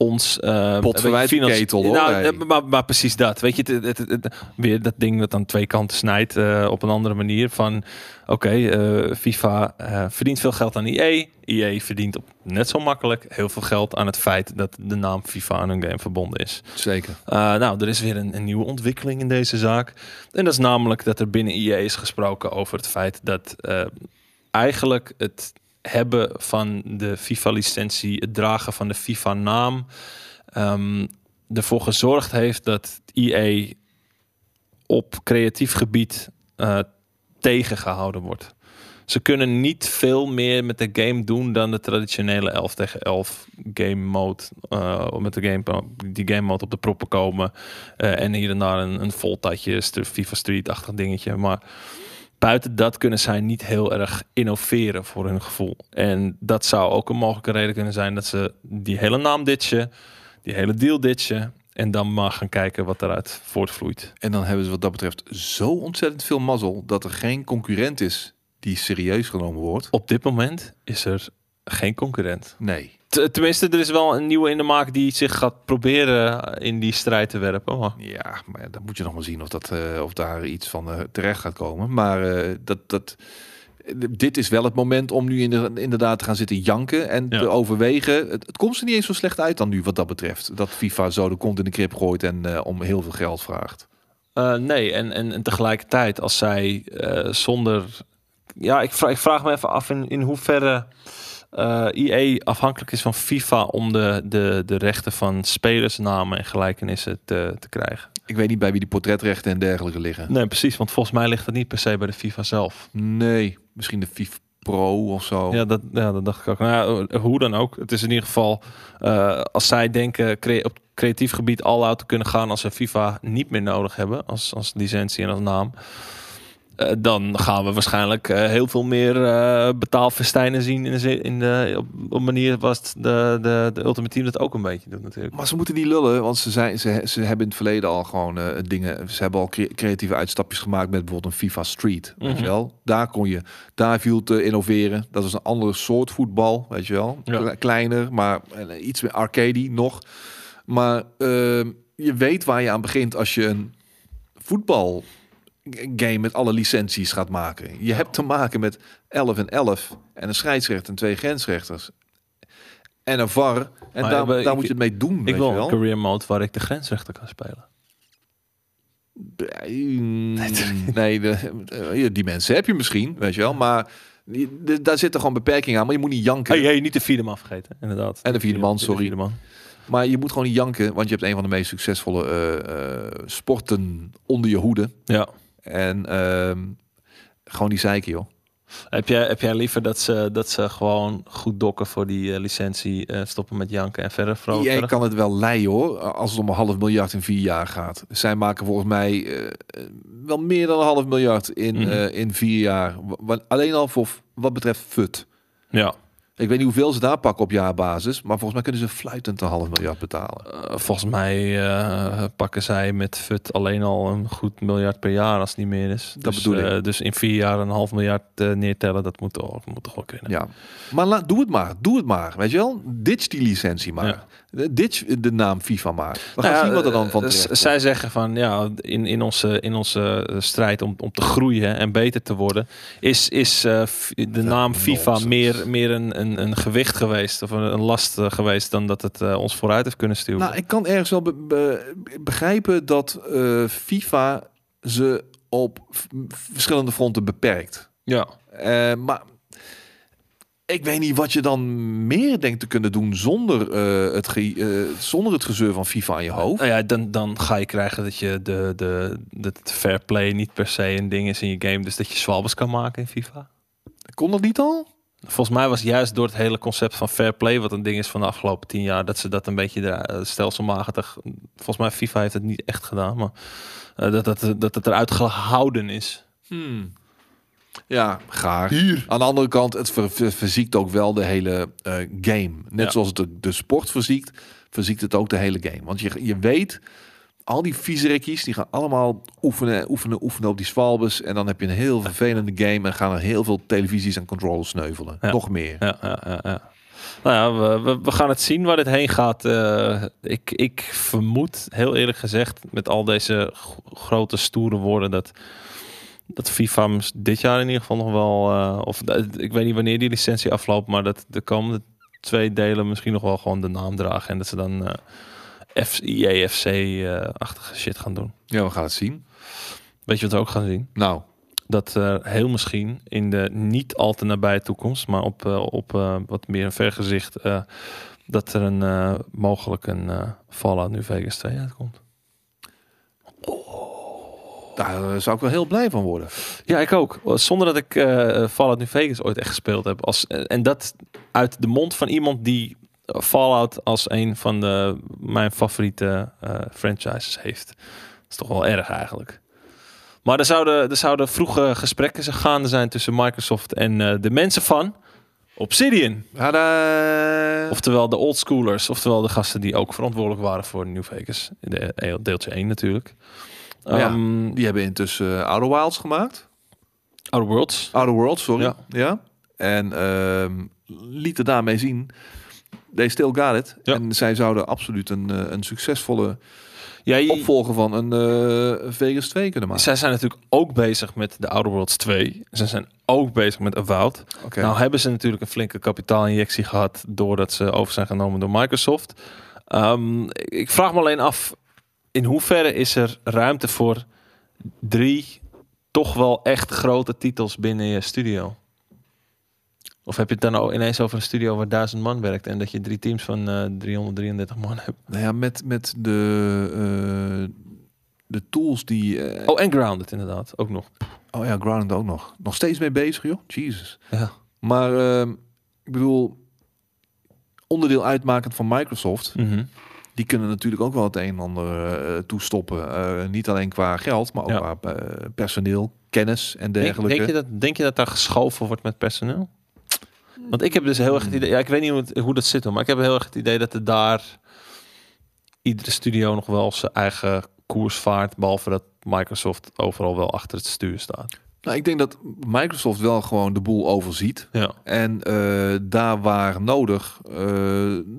ons financi- ketel, hoor, Nou, eh, maar, maar precies dat. Weet je, het, het, weer dat ding dat aan twee kanten snijdt eh, op een andere manier. Van oké, FIFA verdient veel geld aan EA. EA verdient op net zo makkelijk heel veel geld aan het feit dat de naam FIFA aan hun game verbonden is. Zeker. Uh, nou, er is weer een, een nieuwe ontwikkeling in deze zaak. En dat is namelijk dat er binnen EA is gesproken over het feit dat eigenlijk het hebben van de FIFA-licentie, het dragen van de FIFA-naam, ehm, ervoor gezorgd heeft dat EA op creatief gebied eh, tegengehouden wordt. Ze kunnen niet veel meer met de game doen dan de traditionele 11 tegen 11 game mode. eh, met de game, die game mode op de proppen komen. eh, en hier en daar een, een voltatje, FIFA Street-achtig dingetje. Maar buiten dat kunnen zij niet heel erg innoveren voor hun gevoel. En dat zou ook een mogelijke reden kunnen zijn dat ze die hele naam ditchen, die hele deal ditchen. En dan maar gaan kijken wat eruit voortvloeit. En dan hebben ze wat dat betreft zo ontzettend veel mazzel dat er geen concurrent is die serieus genomen wordt. Op dit moment is er geen concurrent. Nee. Tenminste, er is wel een nieuwe in de maak die zich gaat proberen in die strijd te werpen. Maar Ja, maar dan moet je nog maar zien of, dat, eh, of daar iets van eh, terecht gaat komen. Maar eh, dat, dat, dit is wel het moment om nu in inderdaad te gaan zitten janken en Ja. te overwegen. Het, het komt er niet eens zo slecht uit dan nu wat dat betreft. Dat FIFA zo de kont in de krip gooit en om heel veel geld vraagt. Nee, en, en, en tegelijkertijd als zij zonder... Ja, ik vraag, ik vraag me even af in, in hoeverre EA afhankelijk is van FIFA om de, de, de rechten van spelersnamen en gelijkenissen te, te krijgen. Ik weet niet bij wie die portretrechten en dergelijke liggen. Nee, precies, want volgens mij ligt dat niet per se bij de FIFA zelf. Nee, misschien de FIFA Pro of zo. Ja, dat, ja, dat dacht ik ook. Nou ja, hoe dan ook. Het is in ieder geval, eh, als zij denken op creatief gebied all out te kunnen gaan als ze FIFA niet meer nodig hebben als, als licentie en als naam. Eh, dan gaan we waarschijnlijk eh, heel veel meer eh betaalfestijnen zien in de, in de op, manier was de, de, de Ultimate Team dat ook een beetje doet natuurlijk. Maar ze moeten niet lullen, want ze, zijn, ze, ze hebben in het verleden al gewoon dingen. Ze hebben al cre- creatieve uitstapjes gemaakt met bijvoorbeeld een FIFA Street. Weet Mhm. je wel? Daar kon je, daar viel te innoveren. Dat is een andere soort voetbal, weet je wel? Ja. Kleiner, maar iets meer arcade nog. Maar ehm, je weet waar je aan begint als je een voetbal game met alle licenties gaat maken. Je hebt te maken met 11 en 11 en een scheidsrechter en twee grensrechters. En een VAR. En Maar, daar, daar ik- moet je het mee doen, Ik weet wil je een wel. career mode waar ik de grensrechter kan spelen. Nee, de, die mensen heb je misschien, weet je wel. Maar de- daar zitten gewoon beperkingen aan. Maar je moet niet janken. Hey, niet de vierde man vergeten, inderdaad. En de vierde man, De sorry. vierde man. Maar je moet gewoon niet janken. Want je hebt een van de meest succesvolle eh, eh, sporten onder je hoede. Ja. En ehm, gewoon die zeiken, joh. Heb jij, heb jij liever dat ze, dat ze gewoon goed dokken voor die eh, licentie, eh, stoppen met janken en verder? EA verder? kan het wel leiden hoor, als het om een half miljard in vier jaar gaat. Zij maken volgens mij eh, wel meer dan een half miljard in, Mhm. in vier jaar. Alleen al voor wat betreft FUT. Ja, Ik weet niet hoeveel ze daar pakken op jaarbasis, maar volgens mij kunnen ze fluitend een half miljard betalen. eh, volgens mij eh, pakken zij met FUT alleen al een goed miljard per jaar als het niet meer is. Dat dus, bedoel ik. eh, dus in vier jaar een half miljard neertellen, dat moet toch, moet toch wel kunnen. Ja, maar doe het maar, doe het maar, weet je wel? Ditch die licentie maar. Ja. Ditch de naam FIFA maar. We gaan Nou ja, zien wat er dan van eh, terecht z- komt. Zij zeggen van ja, in, in onze, in onze eh, strijd om, om te groeien en beter te worden, is, is eh, de naam FIFA meer, meer een, een, een gewicht geweest of een, een last eh, geweest dan dat het eh, ons vooruit heeft kunnen sturen. Nou, ik kan ergens wel be- be- begrijpen dat eh, FIFA ze op verschillende fronten beperkt. ja. Eh, maar ik weet niet wat je dan meer denkt te kunnen doen zonder, eh, het, ge- eh, zonder het gezeur van FIFA aan je hoofd. Nou ja, dan, dan ga je krijgen dat je de, de, de fair play niet per se een ding is in je game. Dus dat je zwalbes kan maken in FIFA. Kon dat niet al? Volgens mij was juist door het hele concept van fair play, wat een ding is van de afgelopen tien jaar, dat ze dat een beetje eh, stelselmatig. Volgens mij FIFA heeft het niet echt gedaan, maar eh, dat, dat, dat het eruit gehouden is. Hmm. Ja, gaar. Aan de andere kant, het ver, ver- verziekt ook wel de hele eh, game. Net Ja. zoals het de, de sport verziekt, verziekt het ook de hele game. Want je, je weet, al die viezerekjes, die gaan allemaal oefenen, oefenen, oefenen op die zwalbes. En dan heb je een heel vervelende game en gaan er heel veel televisies en controllers sneuvelen. Ja. Nog meer. Ja, ja, ja, ja. Nou ja, we, we, we gaan het zien waar dit heen gaat. Eh, ik, ik vermoed, heel eerlijk gezegd, met al deze grote stoere woorden, dat, dat FIFA dit jaar in ieder geval nog wel, eh, of ik weet niet wanneer die licentie afloopt, maar dat de komende twee delen misschien nog wel gewoon de naam dragen en dat ze dan eh F, EAFC-achtige shit gaan doen. Ja, we gaan het zien. Weet je wat we ook gaan zien? Nou, dat er heel misschien in de niet al te nabije toekomst, maar op, eh, op eh, wat meer een vergezicht, eh dat er een eh, mogelijk een eh Fallout New Vegas 2 uitkomt. Daar eh, zou ik wel heel blij van worden. Ja, ik ook. Zonder dat ik eh Fallout New Vegas ooit echt gespeeld heb. Als, en dat uit de mond van iemand die Fallout als een van de, mijn favoriete eh, franchises heeft. Dat is toch wel erg eigenlijk. Maar er zouden, er zouden vroege gesprekken gaande zijn tussen Microsoft en de mensen van Obsidian. Tada! Oftewel de oldschoolers, oftewel de gasten die ook verantwoordelijk waren voor New Vegas. De, deeltje 1 natuurlijk. Oh ja. Ehm, Die hebben intussen uh, Outer Wilds gemaakt. Outer Worlds. Outer Worlds, sorry. Ja. Ja. En ehm lieten daarmee zien, they still got it. Ja. En zij zouden absoluut een, eh, een succesvolle Ja, opvolger van een eh, Vegas 2 kunnen maken. Zij zijn natuurlijk ook bezig met de Outer Worlds 2. Ze zijn ook bezig met Avowed. Nou hebben ze natuurlijk een flinke kapitaalinjectie gehad doordat ze over zijn genomen door Microsoft. Ehm, ik vraag me alleen af, in hoeverre is er ruimte voor drie toch wel echt grote titels binnen je studio? Of heb je het dan ook ineens over een studio waar duizend man werkt en dat je drie teams van eh 333 man hebt? Nou ja, met, met de, eh, de tools die... eh, Oh, en Grounded inderdaad, ook nog. oh ja, Grounded ook nog. Nog steeds mee bezig, joh. Jesus. Ja. Maar ehm, ik bedoel, onderdeel uitmakend van Microsoft, Mhm. Die kunnen natuurlijk ook wel het een en ander eh, toestoppen. Eh, niet alleen qua geld, maar ook Ja. qua eh, personeel, kennis en dergelijke. denk, je dat, denk je dat daar geschoven wordt met personeel? Want ik heb dus heel erg het idee, ja, ik weet niet hoe, het, hoe dat zit, hoor, maar ik heb heel erg het idee dat er daar iedere studio nog wel zijn eigen koers vaart, behalve dat Microsoft overal wel achter het stuur staat. Nou, ik denk dat Microsoft wel gewoon de boel overziet. Ja, En eh, daar waar nodig,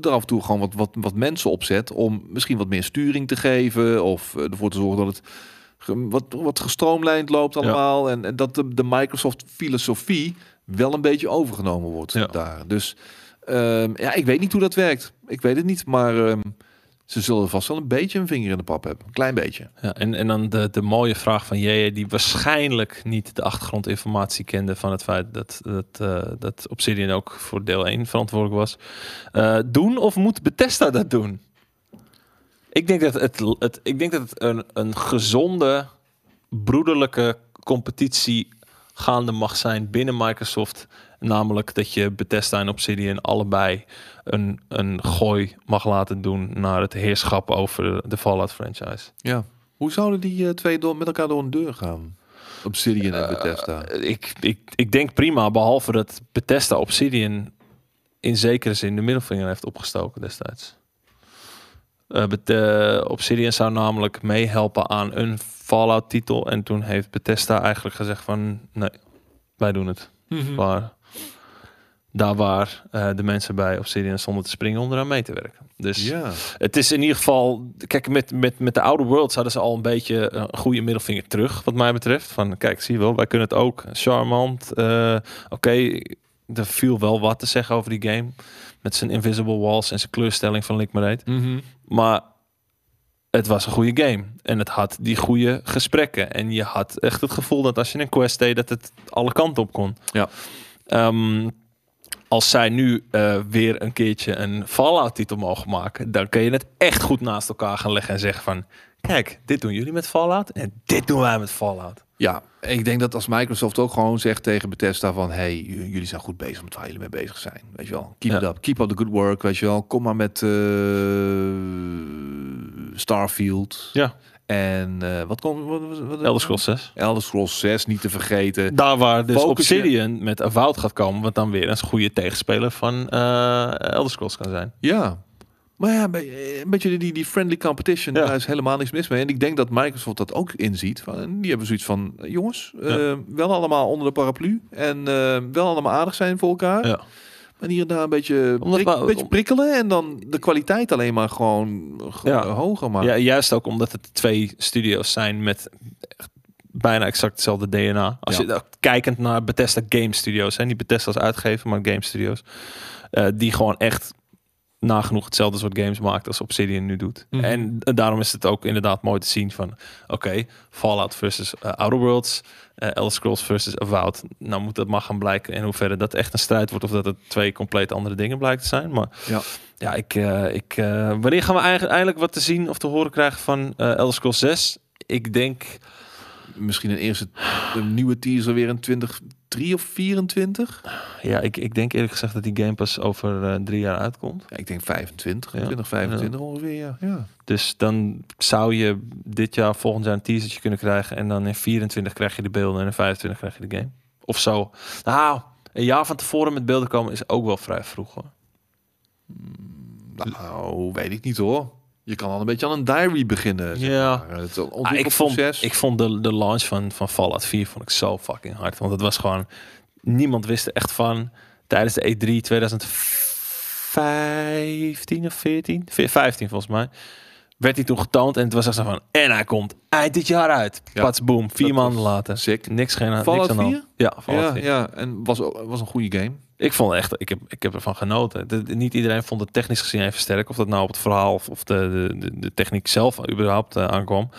er af en toe gewoon wat, wat, wat mensen opzet om misschien wat meer sturing te geven. Of eh, ervoor te zorgen dat het wat, wat gestroomlijnd loopt allemaal. En, en dat de, de Microsoft filosofie wel een beetje overgenomen wordt Ja. daar. Dus ehm, ja, ik weet niet hoe dat werkt. Ik weet het niet, maar ehm, ze zullen vast wel een beetje een vinger in de pap hebben. Een klein beetje. ja en, en dan de, de mooie vraag van Jeje, die waarschijnlijk niet de achtergrondinformatie kende van het feit dat, dat, eh, dat Obsidian ook voor deel 1 verantwoordelijk was. Eh, doen of moet Bethesda dat doen? Ik denk dat het, het, ik denk dat het een, een gezonde, broederlijke competitie gaande mag zijn binnen Microsoft. Namelijk dat je Bethesda en Obsidian allebei een, een gooi mag laten doen naar het heerschap over de Fallout franchise. Ja. Hoe zouden die eh, twee door, met elkaar door een deur gaan? Obsidian en Bethesda. Eh, Ik, ik, ik denk prima, behalve dat Bethesda Obsidian in zekere zin de middelvinger heeft opgestoken destijds. Eh, Bet- eh, Obsidian zou namelijk meehelpen aan een Fallout-titel. En toen heeft Bethesda eigenlijk gezegd van... Nee, wij doen het. Maar daar waar eh, de mensen bij Obsidian stonden te springen om eraan mee te werken. Dus Ja. het is in ieder geval... Kijk, met, met, met de Outer Worlds hadden ze al een beetje een goede middelvinger terug, wat mij betreft. Van, kijk, zie je wel, wij kunnen het ook. Charmant. eh, Oké, er viel wel wat te zeggen over die game. Met zijn invisible walls en zijn kleurstelling van Lick Mareet. Mhm. Maar het was een goede game. En het had die goede gesprekken. En je had echt het gevoel dat als je een quest deed, dat het alle kanten op kon. Ja. Ehm, als zij nu eh, weer een keertje een Fallout-titel mogen maken, dan kun je het echt goed naast elkaar gaan leggen en zeggen van, kijk, dit doen jullie met Fallout en dit doen wij met Fallout. Ja, ik denk dat als Microsoft ook gewoon zegt tegen Bethesda van... hey, jullie zijn goed bezig met waar jullie mee bezig zijn. Weet je wel, keep Ja. it up. Keep up the good work, weet je wel. Kom maar met eh, Starfield. Ja. En eh, wat komt... Wat, wat, wat, Elder Scrolls 6. Elder Scrolls 6, niet te vergeten. Daar waar dus Focus je- Obsidian met Avowed gaat komen, wat dan weer een goede tegenspeler van eh Elder Scrolls kan zijn. Ja. Maar ja, een be- een beetje die, die friendly competition, Ja. daar is helemaal niks mis mee. En ik denk dat Microsoft dat ook inziet. Van, die hebben zoiets van, eh, jongens, eh, wel allemaal onder de paraplu. En eh, wel allemaal aardig zijn voor elkaar. Ja. Maar hier en daar een beetje, Omdat prik- we- een beetje prikkelen. En dan de kwaliteit alleen maar gewoon, gewoon Ja. hoger maken. Ja, juist ook omdat het twee studio's zijn met bijna exact hetzelfde DNA. Als Ja. je kijkend naar Bethesda Game Studios, zijn niet Bethesda als uitgever, maar Game Studios, eh, die gewoon echt nagenoeg hetzelfde soort games maakt als Obsidian nu doet. Mhm. En daarom is het ook inderdaad mooi te zien van, oké, Fallout versus eh, Outer Worlds, Elder Scrolls versus Avowed. Nou moet dat maar gaan blijken in hoeverre dat echt een strijd wordt of dat het twee compleet andere dingen blijkt te zijn. Maar Ja. ja, ik, eh, ik, eh, wanneer gaan we eigenlijk, eindelijk wat te zien of te horen krijgen van eh Elder Scrolls 6? Ik denk, Misschien een eerste een nieuwe teaser weer in 23 of 24. ja, ik, ik denk eerlijk gezegd dat die game pas over eh, drie jaar uitkomt. Ja, ik denk 25, Ja. 2025 ongeveer, ja. ja. Dus dan zou je dit jaar, volgend jaar een teasertje kunnen krijgen. En dan in 24 krijg je de beelden en in 25 krijg je de game. Of zo. Nou, een jaar van tevoren met beelden komen is ook wel vrij vroeg hoor. Nou, weet ik niet hoor. Je kan al een beetje aan een diary beginnen. zeg Ja. maar. Het Ah, ik, vond, ik vond de, de launch van, van Fallout 4 vond ik zo fucking hard. Want het was gewoon... Niemand wist er echt van. Tijdens de E E3 2015 of 14? Ve- 15 volgens mij. Werd hij toen getoond en het was echt zo van... En hij komt eind dit jaar uit. Ja, Pats, boom. Vier maanden later. sick. Niks, geen, niks Fallout aan de hand. 4? Ja, Fallout ja, 4. ja, en was, was een goede game. Ik vond echt, ik heb, ik heb ervan genoten. De- niet iedereen vond het technisch gezien even sterk. Of dat nou op het verhaal of, of de, de, de, de techniek zelf überhaupt eh, aankwam.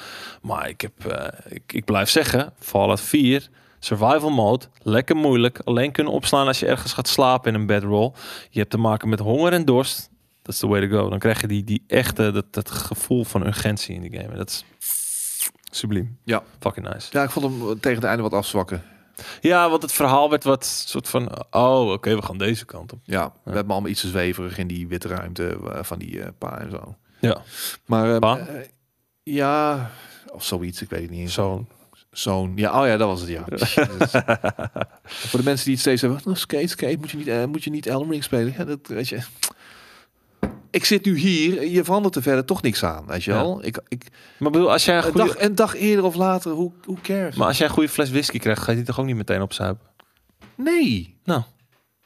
Maar ik, heb, eh, ik, ik blijf zeggen, Fallout 4, survival mode, lekker moeilijk. Alleen kunnen opslaan als je ergens gaat slapen in een bedroll. Je hebt te maken met honger en dorst. Dat is the way to go. Dan krijg je die, die echte, dat, dat gevoel van urgentie in die game. En dat is subliem. Ja. Fucking nice. Ja, ik vond hem tegen het einde wat afzwakken. Ja, want het verhaal werd wat soort van... Oh, oké, we gaan deze kant op. Ja, we hebben allemaal iets te zweverig in die witte ruimte eh, van die eh, pa en zo. Ja, Maar eh, Pa? eh, ja, of zoiets, ik weet het niet eens. zo. Zo'n, ja, oh ja, dat was het, ja. Voor de mensen die het steeds hebben, oh, skate, skate, moet je niet, eh, moet je niet Elden Ring spelen? Ja, dat weet je. Ik zit nu hier, je verandert er verder toch niks aan, weet je Ja. wel? Ik, ik, Maar bedoel, als jij een een, goede... dag, een dag eerder of later, hoe, hoe cares? Maar als jij een goede fles whisky krijgt, ga je die toch ook niet meteen opzuipen? nee, Nou,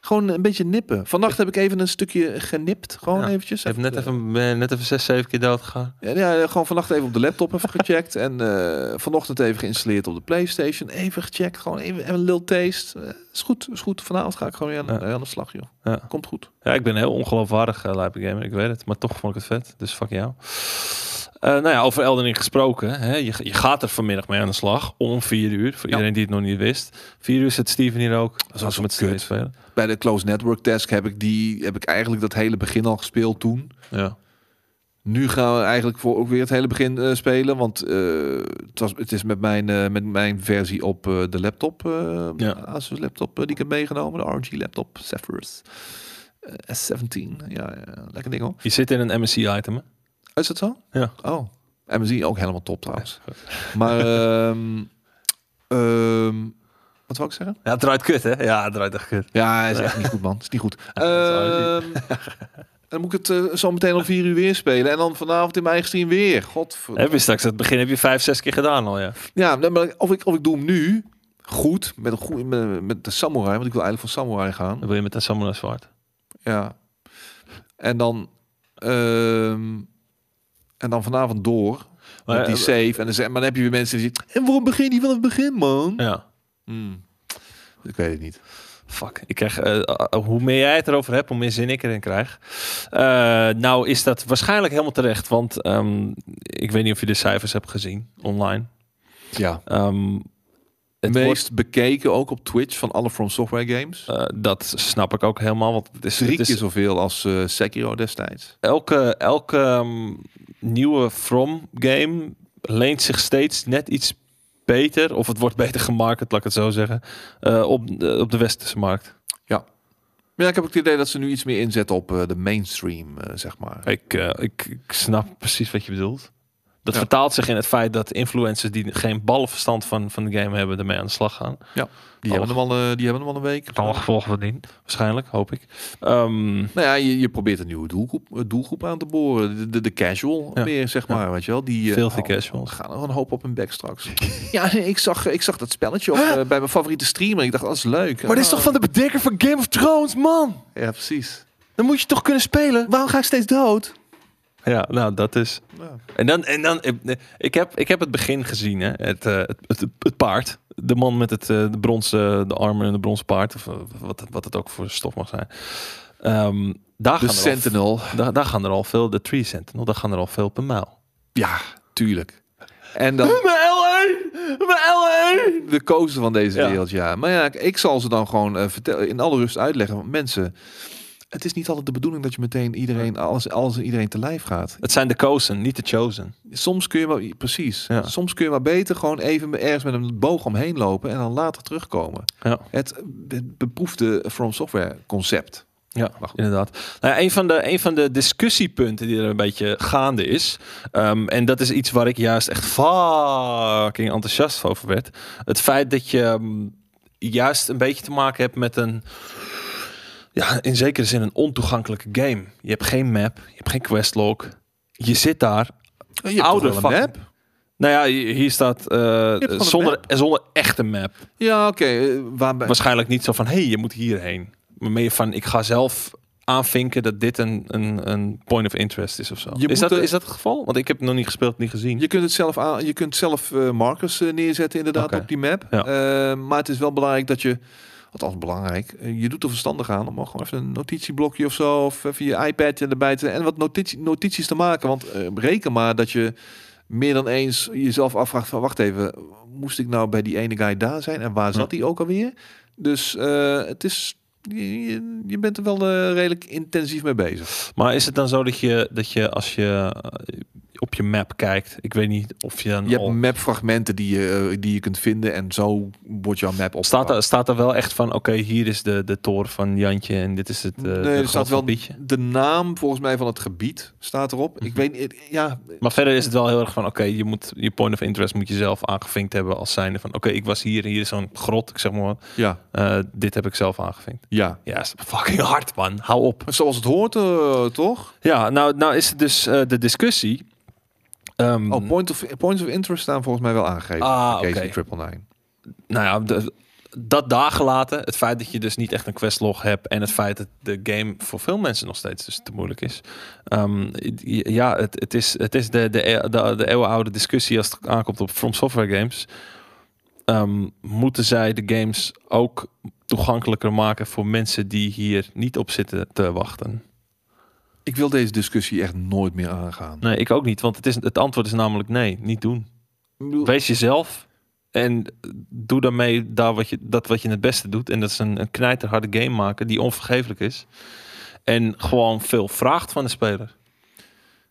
gewoon een beetje nippen. Vannacht heb ik even een stukje genipt, gewoon Ja, eventjes. je hebt net even, ben je net even zes, zeven keer dood gegaan. Ja, ja, gewoon vannacht even op de laptop even gecheckt. En eh, vanochtend even geïnstalleerd op de Playstation. Even gecheckt, gewoon even, even een little taste. Eh, is goed, is goed. Vanavond ga ik gewoon weer aan, Ja. aan de slag, joh. Komt goed. Ja, ik ben heel ongeloofwaardig uh, gamer, ik weet het. Maar toch vond ik het vet, dus fuck jou. Eh, nou ja, over Elden Ring gesproken. Hè, je, je gaat er vanmiddag mee aan de slag. Om vier uur. Voor Ja. iedereen die het nog niet wist. Vier uur zit Steven hier ook. is Als zo we met. Steven spelen. Bij de Close Network Task heb ik, die, heb ik eigenlijk dat hele begin al gespeeld toen. Ja. Nu gaan we eigenlijk voor ook weer het hele begin eh, spelen. Want eh, het, was, het is met mijn, met mijn versie op de laptop. Ja. Asus laptop die ik heb meegenomen. De RG laptop Zephyrus. eh, S17. Ja, ja, lekker ding hoor. Je zit in een MSC-item, hè? Is dat zo? Ja. Oh. MSI ook helemaal top trouwens. Maar ehm, ehm, wat wou ik zeggen? Ja, het draait kut, hè? Ja, het draait echt kut. Ja, is echt niet goed man. Is niet goed. Ehm, dan moet ik het eh, zo meteen om vier uur weer spelen. En dan vanavond in mijn eigen stream weer. God. Heb je straks het begin heb je vijf, zes keer gedaan al, ja. Ja, maar of ik, of ik doe hem nu goed. Met, een goede, met, met de samurai. Want ik wil eigenlijk van samurai gaan. Dan wil je met een samurai zwaard. Ja. En dan... ehm, en dan vanavond door. Maar, met die eh, save. En dan, zeg- maar dan heb je weer mensen die zeggen... En waarom begin je van het begin, man? Ja. Hmm. Ik weet het niet. Fuck. Ik krijg, eh, eh, hoe meer jij het erover hebt, hoe meer zin ik erin krijg. Nou is dat waarschijnlijk helemaal terecht. Want ehm, ik weet niet of je de cijfers hebt gezien online. Ja. Ehm, het wordt- meest bekeken ook op Twitch van alle From Software games. dat snap ik ook helemaal. Want het is, Drie het keer is zoveel als Sekiro destijds. elke, elke ehm, nieuwe From game leent zich steeds net iets beter. Of het wordt beter gemaakt, laat ik het zo zeggen. eh, op, de, op de westerse markt. Maar ja, ik heb ook het idee dat ze nu iets meer inzetten op eh, de mainstream, eh, zeg maar. Ik, eh, ik, ik snap precies wat je bedoelt. Dat Ja. vertaalt zich in het feit dat influencers die geen ballenverstand van, van de game hebben, ermee aan de slag gaan. Die hebben, hem al, eh, die hebben hem al een week. Kan wel gevolgen van dien, waarschijnlijk, hoop ik. Ehm, Nou ja, je, je probeert een nieuwe doelgroep, eh, doelgroep aan te boren. De, de, de casual Ja. meer, zeg Ja. maar. Weet je wel? Die, eh, Filthy oh, casuals. Gaan er een hoop op hun bek straks. ja, ik zag, ik zag dat spelletje op, bij mijn favoriete streamer. Ik dacht, dat is leuk. maar dit is toch van de bedenker van Game of Thrones, man? Ja, precies. Dan moet je toch kunnen spelen? Waarom ga ik steeds dood? Ja, nou, dat is... Ja. En dan, en dan ik- ik, heb, ik heb het begin gezien, hè? Het, eh, het, het, het paard. De man met het eh, de bronzen, de armen en de bronzen paard. Of eh, wat, wat het ook voor stof mag zijn. Ehm, daar, De gaan al, Sentinel. daar, daar gaan er al veel, de Tree Sentinel, daar gaan er al veel per mijl. Ja, tuurlijk. En dan Mijn L1! Mijn L1! de kozen van deze Ja. wereld, ja. Maar ja, ik zal ze dan gewoon eh, vertellen, in alle rust uitleggen. Want mensen, het is niet altijd de bedoeling dat je meteen iedereen, alles, alles en iedereen te lijf gaat. Het zijn de kozen, niet de chosen. Soms kun je maar, precies, Ja. soms kun je maar beter gewoon even ergens met een boog omheen lopen en dan later terugkomen. Ja. Het, het beproefde From Software concept. Ja, inderdaad. Nou, ja, een, van de, een van de discussiepunten die er een beetje gaande is, ehm, en dat is iets waar ik juist echt fucking enthousiast over werd. Het feit dat je ehm, juist een beetje te maken hebt met een, ja, in zekere zin een ontoegankelijke game. Je hebt geen map, je hebt geen questlog. Je zit daar. Je hebt Oude een map? Nou ja, hier staat eh, een zonder, zonder echte map. Ja, oké. eh, waarbij- Waarschijnlijk niet zo van, hé, hey, je moet hierheen. Maar meer van, ik ga zelf aanvinken dat dit een, een, een point of interest is of zo. Je Is dat, er- is dat het geval? Want ik heb het nog niet gespeeld, niet gezien. Je kunt het zelf aan, je kunt zelf eh, markers eh, neerzetten inderdaad op die map. Ja. Eh, maar het is wel belangrijk dat je, althans belangrijk, eh, je doet er verstandig aan om gewoon even een notitieblokje of zo, of even je iPad erbij te en wat notitie, notities te maken. Want eh, reken maar dat je meer dan eens jezelf afvraagt van, wacht even, moest ik nou bij die ene guy daar zijn en waar zat hij ook alweer? Dus eh, het is, je, bent er wel redelijk intensief mee bezig. Maar is het dan zo dat je, dat je als je... eh, op je map kijkt. Ik weet niet of je dan Je hebt mapfragmenten die je, eh, die je kunt vinden en zo wordt jouw map op. staat, er, staat er wel echt van, oké, hier is de, de toren van Jantje en dit is het uh, nee, de er staat wel Pietje. de naam volgens mij van het gebied staat erop. Ik Mhm. weet niet, ja, Maar verder is het wel heel erg van, oké, je moet je point of interest moet je zelf aangevinkt hebben als zijnde van, oké, ik was hier, hier is zo'n grot, ik zeg maar wat. ja, Eh, dit heb ik zelf aangevinkt. ja. Ja, is fucking hard, man. Hou op. Zoals het hoort, eh, toch? Ja, nou, nou is het dus eh, de discussie. Ehm, Oh, point of, points of interest staan volgens mij wel aangegeven. Ah, oké. Triple Nine. nou ja, de- dat daar gelaten. Het feit dat je dus niet echt een questlog hebt. En het feit dat de game voor veel mensen nog steeds dus te moeilijk is. Ehm, ja, het, het is, het is de, de, de, de eeuwenoude discussie als het aankomt op From Software games. Ehm, moeten zij de games ook toegankelijker maken voor mensen die hier niet op zitten te wachten? Ik wil deze discussie echt nooit meer aangaan. Nee, ik ook niet. Want het, is, het antwoord is namelijk nee, niet doen. Bedoel, Wees jezelf en doe daarmee daar wat je, dat wat je het beste doet. En dat is een, een knijterharde game maken die onvergeeflijk is. En gewoon veel vraagt van de speler.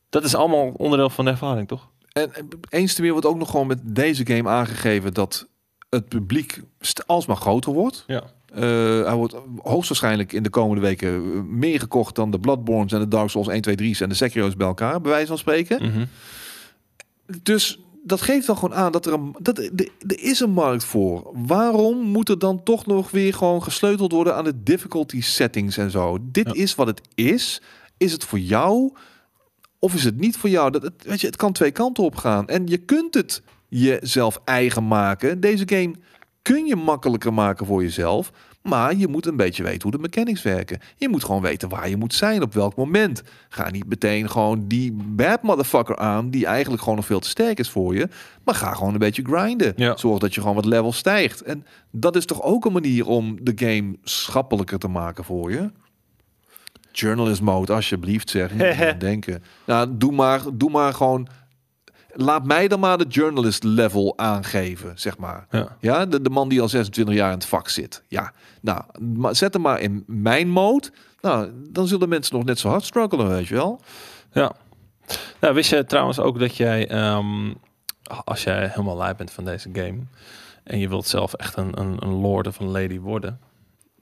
Dat is allemaal onderdeel van de ervaring, toch? En en eens te meer wordt ook nog gewoon met deze game aangegeven dat het publiek alsmaar groter wordt. Ja. Eh, hij wordt hoogstwaarschijnlijk in de komende weken eh, meer gekocht dan de Bloodborns en de Dark Souls 1, 2, 3's en de Sekiro's bij elkaar, bij wijze van spreken. Mhm. Dus dat geeft wel gewoon aan dat er een dat er, er is een markt voor. Waarom moet er dan toch nog weer gewoon gesleuteld worden aan de difficulty settings en zo? Dit Ja. is wat het is. Is het voor jou of is het niet voor jou? Dat het, weet je, het kan twee kanten op gaan en je kunt het jezelf eigen maken. Deze game kun je makkelijker maken voor jezelf. Maar je moet een beetje weten hoe de mechanics werken. Je moet gewoon weten waar je moet zijn, op welk moment. Ga niet meteen gewoon die bad motherfucker aan... die eigenlijk gewoon nog veel te sterk is voor je. Maar ga gewoon een beetje grinden. Ja. Zorg dat je gewoon wat level stijgt. En dat is toch ook een manier om de game schappelijker te maken voor je? Journalist mode, alsjeblieft zeg. Denken. Nou, doe maar, doe maar gewoon... Laat mij dan maar de journalist level aangeven, zeg maar. Ja. Ja, de, de man die al 26 jaar in het vak zit. Ja, nou, maar zet hem maar in mijn mode. Nou, dan zullen mensen nog net zo hard struggelen, weet je wel. ja. Nou, wist je trouwens ook dat jij, ehm, als jij helemaal lijp bent van deze game en je wilt zelf echt een, een, een lord of een lady worden,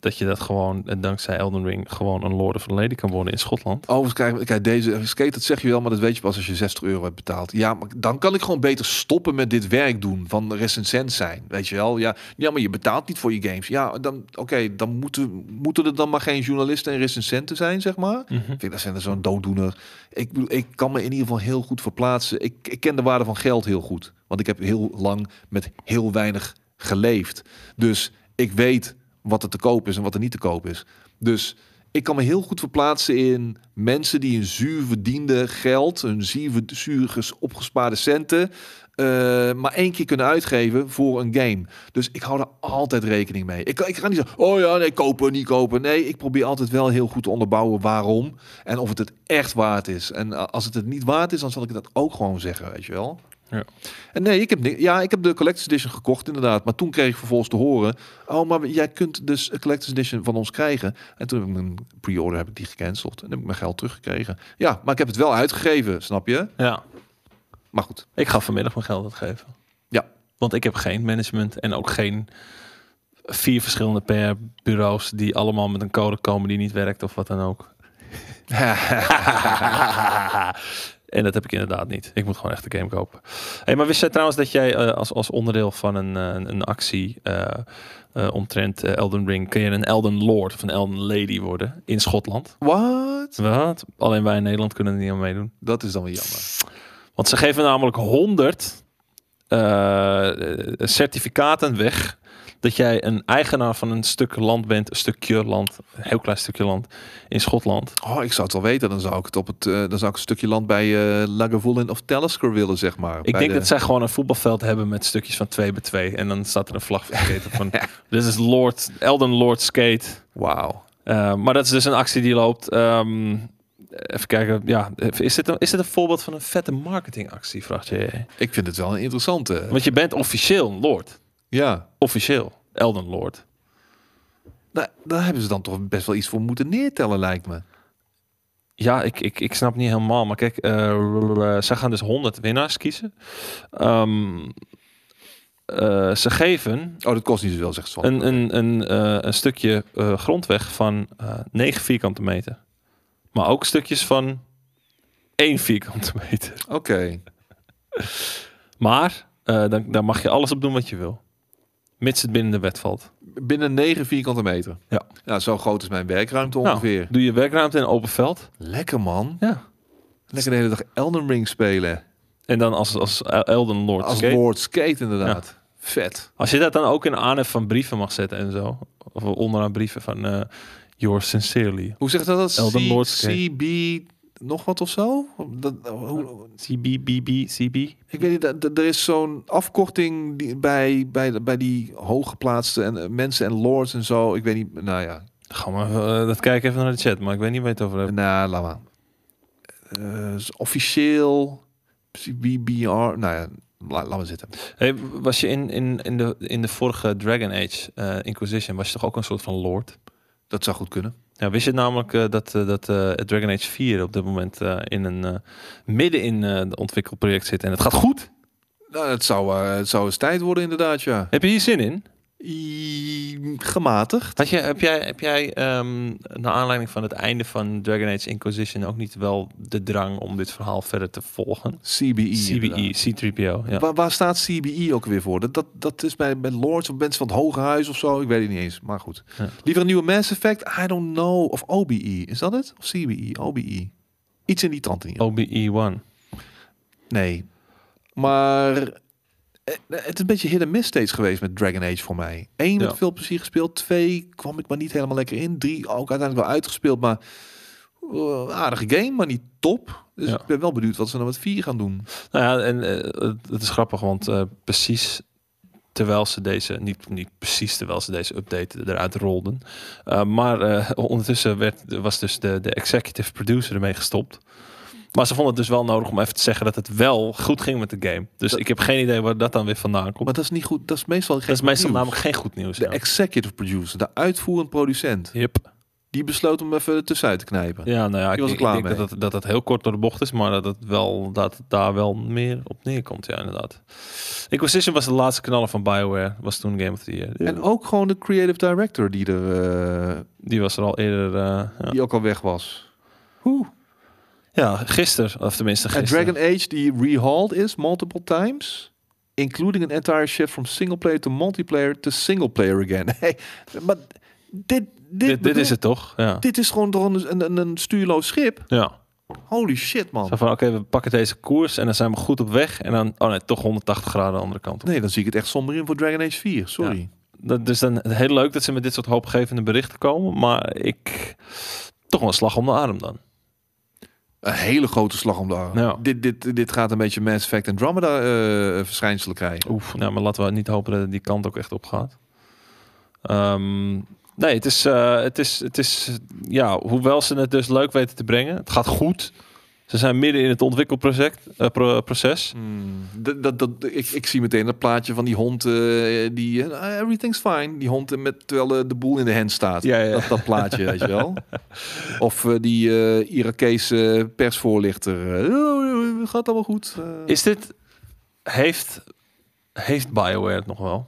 dat je dat gewoon, eh, dankzij Elden Ring, gewoon een lord of een lady kan worden in Schotland. Overigens, kijk, kijk, deze skate, dat zeg je wel, maar dat weet je pas als je 60 euro hebt betaald. Ja, maar dan kan ik gewoon beter stoppen met dit werk doen van recensent zijn, weet je wel. Ja, ja maar je betaalt niet voor je games. Ja, dan, oké, dan moeten, moeten er dan maar geen journalisten en recensenten zijn, zeg maar. Mhm. Ik vind dat zijn er zo'n dooddoener. Ik, ik kan me in ieder geval heel goed verplaatsen. Ik, ik ken de waarde van geld heel goed. Want ik heb heel lang met heel weinig geleefd. Dus ik weet wat er te koop is en wat er niet te koop is. Dus ik kan me heel goed verplaatsen in mensen die een zuur verdiende geld, een zuur, zuur ges- opgespaarde centen, eh, maar één keer kunnen uitgeven voor een game. Dus ik hou er altijd rekening mee. Ik, ik ga niet zeggen, oh ja, nee, kopen, niet kopen. Nee, ik probeer altijd wel heel goed te onderbouwen waarom en of het het echt waard is. En a- als het het niet waard is, dan zal ik dat ook gewoon zeggen, weet je wel. Ja. En nee, ik heb, ja, ik heb de Collector's Edition gekocht inderdaad. Maar toen kreeg ik vervolgens te horen... oh, maar jij kunt dus een Collector's Edition van ons krijgen. En toen heb ik mijn pre-order heb ik die gecanceld. En heb ik mijn geld teruggekregen. Ja, maar ik heb het wel uitgegeven, snap je? Ja, Maar goed. ik ga vanmiddag mijn geld uitgeven. Ja. Want ik heb geen management en ook geen vier verschillende PR-bureaus die allemaal met een code komen die niet werkt of wat dan ook. en dat heb ik inderdaad niet. Ik moet gewoon echt de game kopen. Hey, maar wist jij trouwens dat jij eh, als, als onderdeel van een, eh, een actie eh, omtrent Elden Ring... kun je een Elden Lord of een Elden Lady worden in Schotland? Wat? Wat? Alleen wij in Nederland kunnen er niet aan meedoen. Dat is dan weer jammer. Want ze geven namelijk 100 eh, certificaten weg. Dat jij een eigenaar van een stuk land bent. Een stukje land. Een heel klein stukje land. In Schotland. Oh, ik zou het wel weten. Dan zou ik het op het, eh, dan zou ik een stukje land bij eh Lagavulin of Talisker willen, zeg maar. Ik denk de- dat zij gewoon een voetbalveld hebben met stukjes van 2 bij 2. En dan staat er een vlag op van. Dit is Lord, Elden Lord Skate. Wauw. Eh, maar dat is dus een actie die loopt. Ehm, even kijken. Ja, is dit, een, is dit een voorbeeld van een vette marketingactie? Vraagt je. Ik vind het wel een interessante. Want je bent officieel een Lord. Ja. Officieel. Elden Lord. Nou, daar hebben ze dan toch best wel iets voor moeten neertellen, lijkt me. Ja, ik, ik, ik snap niet helemaal. Maar kijk, eh, ze gaan dus 100 winnaars kiezen. Ehm, eh, ze geven Oh, dat kost niet zoveel, zegt Swan. een, een, een, eh, een stukje grondweg van eh 9 vierkante meter. Maar ook stukjes van 1 vierkante meter. Oké. Maar dan, daar mag je alles op doen wat je wil. Mits het binnen de wet valt. Binnen 9 vierkante meter. Ja. Ja, zo groot is mijn werkruimte Nou, ongeveer. Doe je werkruimte in open veld. Lekker man. Ja. Lekker de hele dag Elden Ring spelen. En dan als, als Elden Lord. Als Skate. Lord Skate inderdaad. Vet. Als je dat dan ook in aanhef van brieven mag zetten en zo. Of onderaan brieven van eh yours sincerely. Hoe zegt dat? dat? Elden C- Lord Skate. CB nog wat of zo? Dat, hoe, CBBB, CB. ik weet niet, er is zo'n afkorting die, bij, bij, de- bij die hooggeplaatste en, eh, mensen en lords en zo. Ik weet niet, nou ja. Ga maar eh, dat kijken even naar de chat, maar ik weet niet waar je het over hebt. Nou, laat maar. Eh, is officieel CBBR, nou ja, la, laat maar zitten. Hey, was je in, in, in, de, in de vorige Dragon Age eh, Inquisition, was je toch ook een soort van lord? Dat zou goed kunnen. Ja, wist je namelijk eh, dat, eh, dat eh, Dragon Age 4 op dit moment in een midden in de ontwikkelproject zit en het gaat goed? Nou, het zou, het zou eens tijd worden inderdaad, ja. Heb je hier zin in? I- gematigd. Had je, heb jij, heb jij ehm, naar aanleiding van het einde van Dragon Age Inquisition ook niet wel de drang om dit verhaal verder te volgen? CBE. CBE, inderdaad. C3PO. Ja. Waar, waar staat CBE ook weer voor? Dat, dat, dat is bij, bij Lords of mensen van het Hoge Huis of zo. Ik weet het niet eens, maar goed. Ja. Liever een nieuwe Mass Effect? I don't know. Of OBE. Is dat het? Of CBE? OBE. Iets in die trant in. OBE 1. Nee. Maar het is een beetje hit en miss steeds geweest met Dragon Age voor mij. Eén Ja. met veel plezier gespeeld. Twee kwam ik maar niet helemaal lekker in. Drie ook uiteindelijk wel uitgespeeld. Maar eh, aardige game, maar niet top. Dus Ja. ik ben wel benieuwd wat ze dan met vier gaan doen. Nou ja, en eh, het, is grappig, want eh, precies terwijl ze deze, niet, niet precies terwijl ze deze update eruit rolden, eh, maar eh, ondertussen werd, was dus de, de executive producer ermee gestopt. Maar ze vonden het dus wel nodig om even te zeggen dat het wel goed ging met de game. Dus Dat- ik heb geen idee waar dat dan weer vandaan komt. Maar dat is niet goed. Dat is meestal geen dat is meestal nieuws. namelijk geen goed nieuws. De ja. executive producer, de uitvoerend producent, Yep. die besloot om even tussenuit te knijpen. Ja, nou ja, ik, was er ik klaar denk mee. dat dat het heel kort door de bocht is, maar dat het, wel, dat het daar wel meer op neerkomt. Ja, inderdaad. Inquisition was de laatste knaller van BioWare. Was toen Game of the Year. En ook gewoon de creative director die er eh, Die was er al eerder. eh, ja. die ook al weg was. Ja, gisteren. Of tenminste En gisteren. Dragon Age die rehauled is multiple times. Including an entire shift from single player to multiplayer to single player again. Hey, maar dit, dit, dit, dit is het toch? Ja. Dit is gewoon toch een, een, een stuurloos schip. ja. Holy shit, man. Zo van, oké, we pakken deze koers en dan zijn we goed op weg. En dan, oh nee, toch 180 graden de andere kant op. Nee, dan zie ik het echt somber in voor Dragon Age 4. Sorry. Dat is dan heel leuk dat ze met dit soort hoopgevende berichten komen. Maar ik... Toch wel een slag om de arm dan. Een hele grote slag om de arm. Ja. Dit, dit, dit gaat een beetje Mass Effect en Andromeda eh verschijnselen krijgen. Oef. Ja, maar laten we niet hopen dat het die kant ook echt op gaat. Ehm, nee, het is, eh, het, is, het is... Ja, hoewel ze het dus leuk weten te brengen. Het gaat goed. Ze zijn midden in het ontwikkelproces. eh, pro- proces. Hmm, dat, dat, dat, ik, ik zie meteen dat plaatje van die hond eh, die eh, everything's fine. Die hond met terwijl eh, de boel in de hand staat. Ja, ja. Dat, dat plaatje, weet je wel. Of eh, die eh Irakese persvoorlichter. eh, oh, eh, gaat allemaal goed. Eh, Is dit... Heeft, heeft BioWare het nog wel?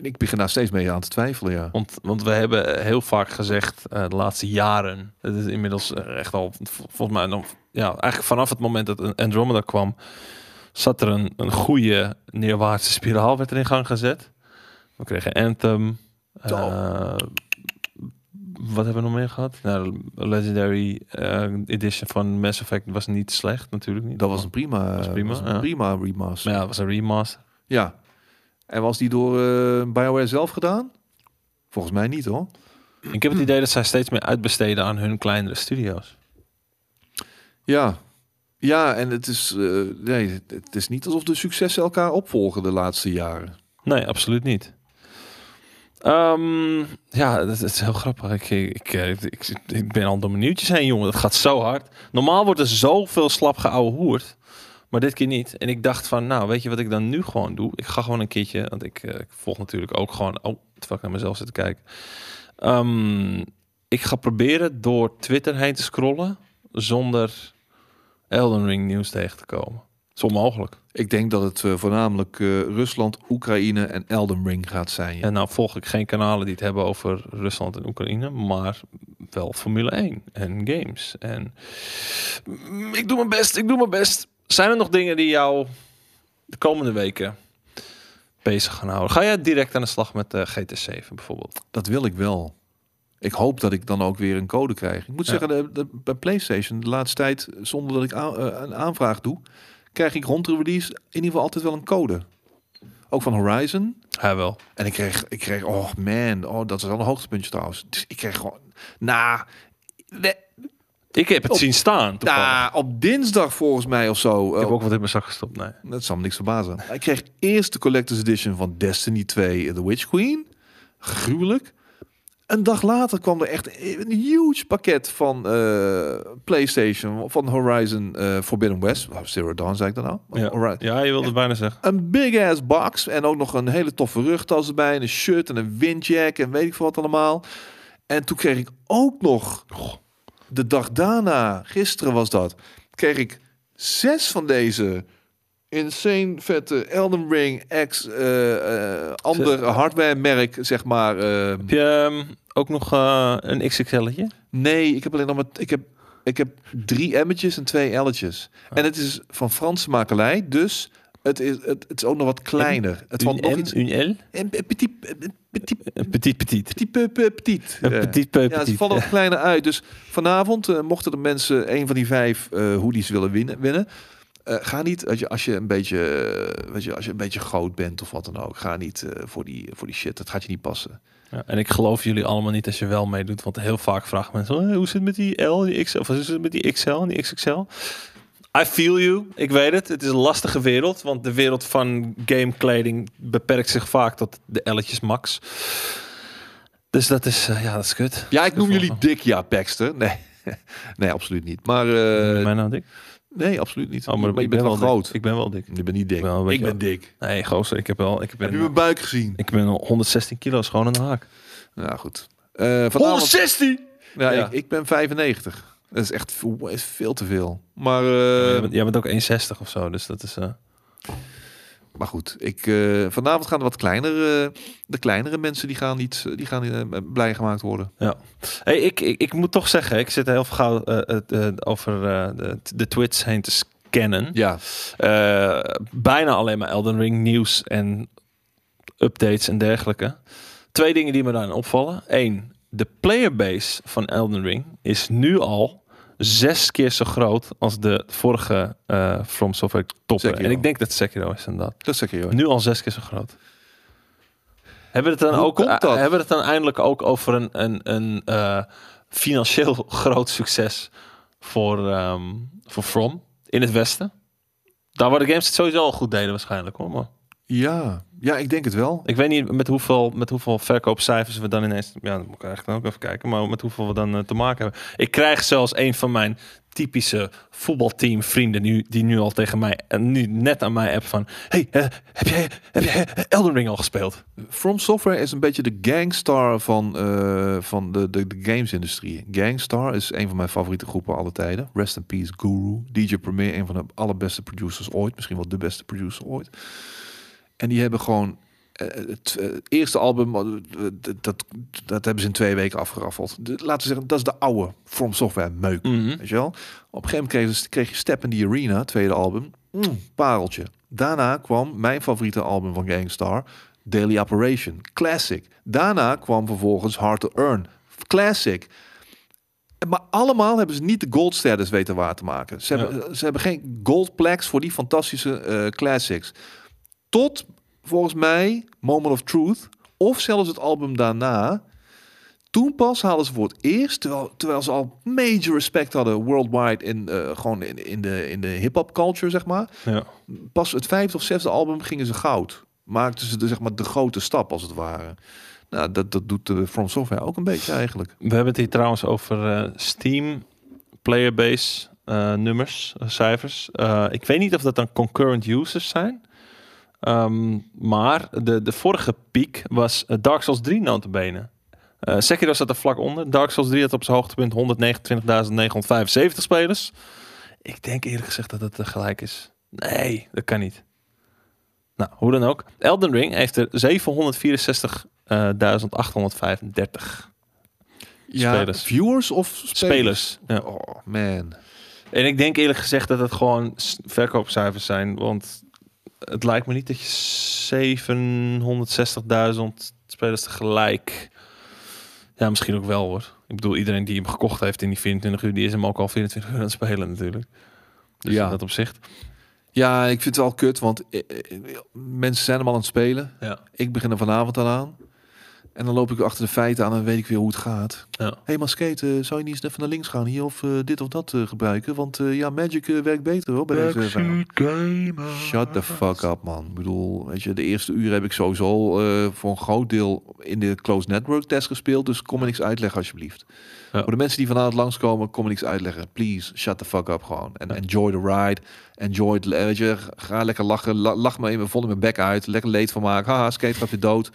Ik begin daar steeds meer aan te twijfelen, ja. Want, want we hebben heel vaak gezegd eh, de laatste jaren, het is inmiddels eh, echt al, volgens mij nog, ja, eigenlijk vanaf het moment dat Andromeda kwam, zat er een, een goede neerwaartse spiraal werd er in gang gezet. We kregen Anthem. eh, wat hebben we nog meer gehad? Nou, Legendary Edition van Mass Effect was niet slecht, natuurlijk niet. Dat was een prima, was prima, was een ja. prima remaster. Maar ja, het was een remaster. Ja. En was die door eh BioWare zelf gedaan? Volgens mij niet, hoor. Ik heb het idee dat zij steeds meer uitbesteden aan hun kleinere studio's. Ja. Ja, en het is, eh, nee, het- is niet alsof de successen elkaar opvolgen de laatste jaren. Nee, absoluut niet. Ehm, ja, dat, dat is heel grappig. Ik, ik, ik, ik, ik ben al door mijn nieuwtjes heen, jongen. Dat gaat zo hard. Normaal wordt er zoveel slap geouwe hoerd. Maar dit keer niet. En ik dacht van, nou, weet je wat ik dan nu gewoon doe? Ik ga gewoon een keertje, want ik, eh, ik volg natuurlijk ook gewoon... Oh, terwijl ik naar mezelf zit te kijken. Ehm, ik ga proberen door Twitter heen te scrollen. zonder Elden Ring nieuws tegen te komen. Het is onmogelijk. Ik denk dat het eh, voornamelijk eh, Rusland, Oekraïne en Elden Ring gaat zijn. En nou volg ik geen kanalen die het hebben over Rusland en Oekraïne, maar wel Formule 1 en games. En mm, ik doe mijn best, ik doe mijn best. Zijn er nog dingen die jou de komende weken bezig gaan houden? Ga jij direct aan de slag met uh, GT7 bijvoorbeeld? Dat wil ik wel. Ik hoop dat ik dan ook weer een code krijg. Ik moet Ja. zeggen, de, de, bij PlayStation de laatste tijd, zonder dat ik aan- eh, een aanvraag doe, krijg ik rond de release in ieder geval altijd wel een code. Ook van Horizon. Ja, wel. En ik kreeg, ik kreeg, oh man, oh, dat is wel een hoogtepuntje trouwens. Dus ik kreeg gewoon, na, nou, Ik heb het Op- zien staan. toevallig. na, op dinsdag volgens mij of zo. ik heb oh, ook wat in mijn zak gestopt. Nee. Dat zal me niks verbazen. Ik kreeg eerst de Collector's Edition van Destiny 2 The Witch Queen. Gruwelijk. Een dag later kwam er echt een huge pakket van eh, PlayStation, van Horizon eh, Forbidden West. Oh, Zero Dawn zei ik dan nou. Ja. Ja, je wilde het bijna zeggen. Een big ass box en ook nog een hele toffe rugtas erbij. En een shirt en een windjack en weet ik veel wat allemaal. En toen kreeg ik ook nog, de dag daarna, gisteren was dat, kreeg ik zes van deze insane vette Elden Ring X eh, ander hardware merk, zeg maar. eh, Heb je ehm, ook nog eh, een XXL'tje? nee, ik heb alleen nog maar, ik heb, ik heb drie M'tjes en twee L'tjes. En het is van Franse makelij, dus het is, het, het is ook nog wat kleiner. Het valt nog iets een L? een petit, petit, petit petit. petit, petit. Petit peu Ja, ze petit. vallen wat kleiner uit. Dus vanavond eh, mochten de mensen een van die vijf eh hoodies willen winnen. winnen eh, ga niet, als je, als je een beetje, eh, weet je, als je een beetje groot bent of wat dan ook, ga niet eh, voor, die, voor die shit. Dat gaat je niet passen. Ja, en ik geloof jullie allemaal niet als je wel meedoet. Want heel vaak vragen mensen, "Oh, hoe zit het met die L, die XL? Of hoe zit het met die XL en die XXL? I feel you. Ik weet het. Het is een lastige wereld. Want de wereld van gamekleding beperkt zich vaak tot de L'tjes max. Dus dat is, eh, ja, dat is kut. Ja, ik noem jullie dik, ja, Baxter. Nee, nee, absoluut niet. Maar eh, Mij nou dik? nee, absoluut niet. Oh, maar, je ben bent wel dik. groot. Ik ben wel dik. Je bent niet dik. Ik ben dik. Nee, gozer, ik heb wel... Ik Heb ben, je mijn buik gezien? ik ben al 116 kilo, is gewoon aan de haak. Ja, goed. Eh vanavond, 116? Ja, Ja. Ik, ik ben 95. Dat is echt veel, is veel te veel. Maar, jij, eh, bent, jij bent ook 1,60 of zo, dus dat is... eh, maar goed, ik, eh, vanavond gaan er wat kleinere, de kleinere mensen die gaan niet, die gaan blij gemaakt worden. Hey, ik, ik, ik moet toch zeggen, ik zit heel gauw over de, de Twits heen te scannen. Ja, bijna alleen maar Elden Ring nieuws en updates en dergelijke. Twee dingen die me daarin opvallen. Eén, de playerbase van Elden Ring is nu al zes keer zo groot als de vorige eh From Software topper. Sekiro. En ik denk dat Sekiro is inderdaad. dat je hoor. Nu al zes keer zo groot. Hebben we het dan Hoe ook komt dat? eh, hebben we het dan eindelijk ook over een, een, een eh, financieel groot succes voor, ehm, voor From in het Westen? Daar waar de games het sowieso al goed deden waarschijnlijk hoor. Maar Ja, ja, ik denk het wel. ik weet niet met hoeveel, met hoeveel verkoopcijfers we dan ineens... Ja, dat moet ik eigenlijk ook even kijken. Maar met hoeveel we dan eh, te maken hebben. Ik krijg zelfs een van mijn typische voetbalteam vrienden... Nu, die nu al tegen mij en nu net aan mij app van... Hey, eh, heb, jij, heb jij Elden Ring al gespeeld? From Software is een beetje de gangstar van, eh, van de, de, de gamesindustrie. Gangstar is een van mijn favoriete groepen alle tijden. Rest in peace, Guru. DJ Premier, een van de allerbeste producers ooit. Misschien wel de beste producer ooit. En die hebben gewoon eh, het eh, eerste album, eh, dat, dat, dat hebben ze in twee weken afgeraffeld. De- laten we zeggen, dat is de oude From Software meuk. Weet je wel? Op een gegeven moment kreeg, je- kreeg je Step in the Arena, tweede album. Mm, pareltje. Daarna kwam mijn favoriete album van Gangstar, Daily Operation. Classic. Daarna kwam vervolgens Hard to Earn. Classic. Maar allemaal hebben ze niet de gold status weten waar te maken. Ze, hebben, ze hebben geen gold plaques voor die fantastische eh, classics. Tot volgens mij Moment of Truth of zelfs het album daarna. Toen pas haalden ze voor het eerst, terwijl, terwijl ze al major respect hadden worldwide in eh, gewoon in, in de, in de hip-hop culture, zeg maar. Ja. Pas het vijfde of zesde album gingen ze goud. Maakten ze de, zeg maar, de grote stap als het ware. Nou, dat, dat doet de From Software ook een beetje eigenlijk. We hebben het hier trouwens over eh, Steam playerbase eh, nummers, cijfers. Ik weet niet of dat dan concurrent users zijn. Ehm, maar de, de vorige piek was eh, Dark Souls 3 notabene. Eh Sekiro zat er vlak onder. Dark Souls 3 had op zijn hoogtepunt 129.975 spelers. Ik denk eerlijk gezegd dat het tegelijk is. Nee, dat kan niet. Nou, hoe dan ook. Elden Ring heeft er 764.835 Ja, Spelers. viewers of spelers? spelers. Ja. Oh man. En ik denk eerlijk gezegd dat het gewoon verkoopcijfers zijn. Want het lijkt me niet dat je 760.000 spelers tegelijk... Ja, misschien ook wel hoor. Ik bedoel, iedereen die hem gekocht heeft in die 24 uur... die is hem ook al 24 uur aan het spelen natuurlijk. Dus Ja. in dat opzicht. Ja, ik vind het wel kut, want eh, eh, mensen zijn hem al aan het spelen. Ja. Ik begin er vanavond aan aan. En dan loop ik achter de feiten aan en weet ik weer hoe het gaat. Ja. Hé, hey, maar Skate, eh, zou je niet eens even naar links gaan hier of eh, dit of dat eh, gebruiken? Want eh, ja, Magic werkt beter hoor, bij deze. Shut the fuck up, man. Ik bedoel, weet je, de eerste uur heb ik sowieso eh, voor een groot deel in de closed network test gespeeld. Dus kom me niks uitleggen, alsjeblieft. Ja. Voor de mensen die vanavond langskomen, kom me niks uitleggen. Please, shut the fuck up gewoon. En enjoy the ride. Enjoy it. Weet je, ga lekker lachen. La- lach me even vol in mijn bek uit. Lekker leed van maken. Haha, skate gaat weer dood.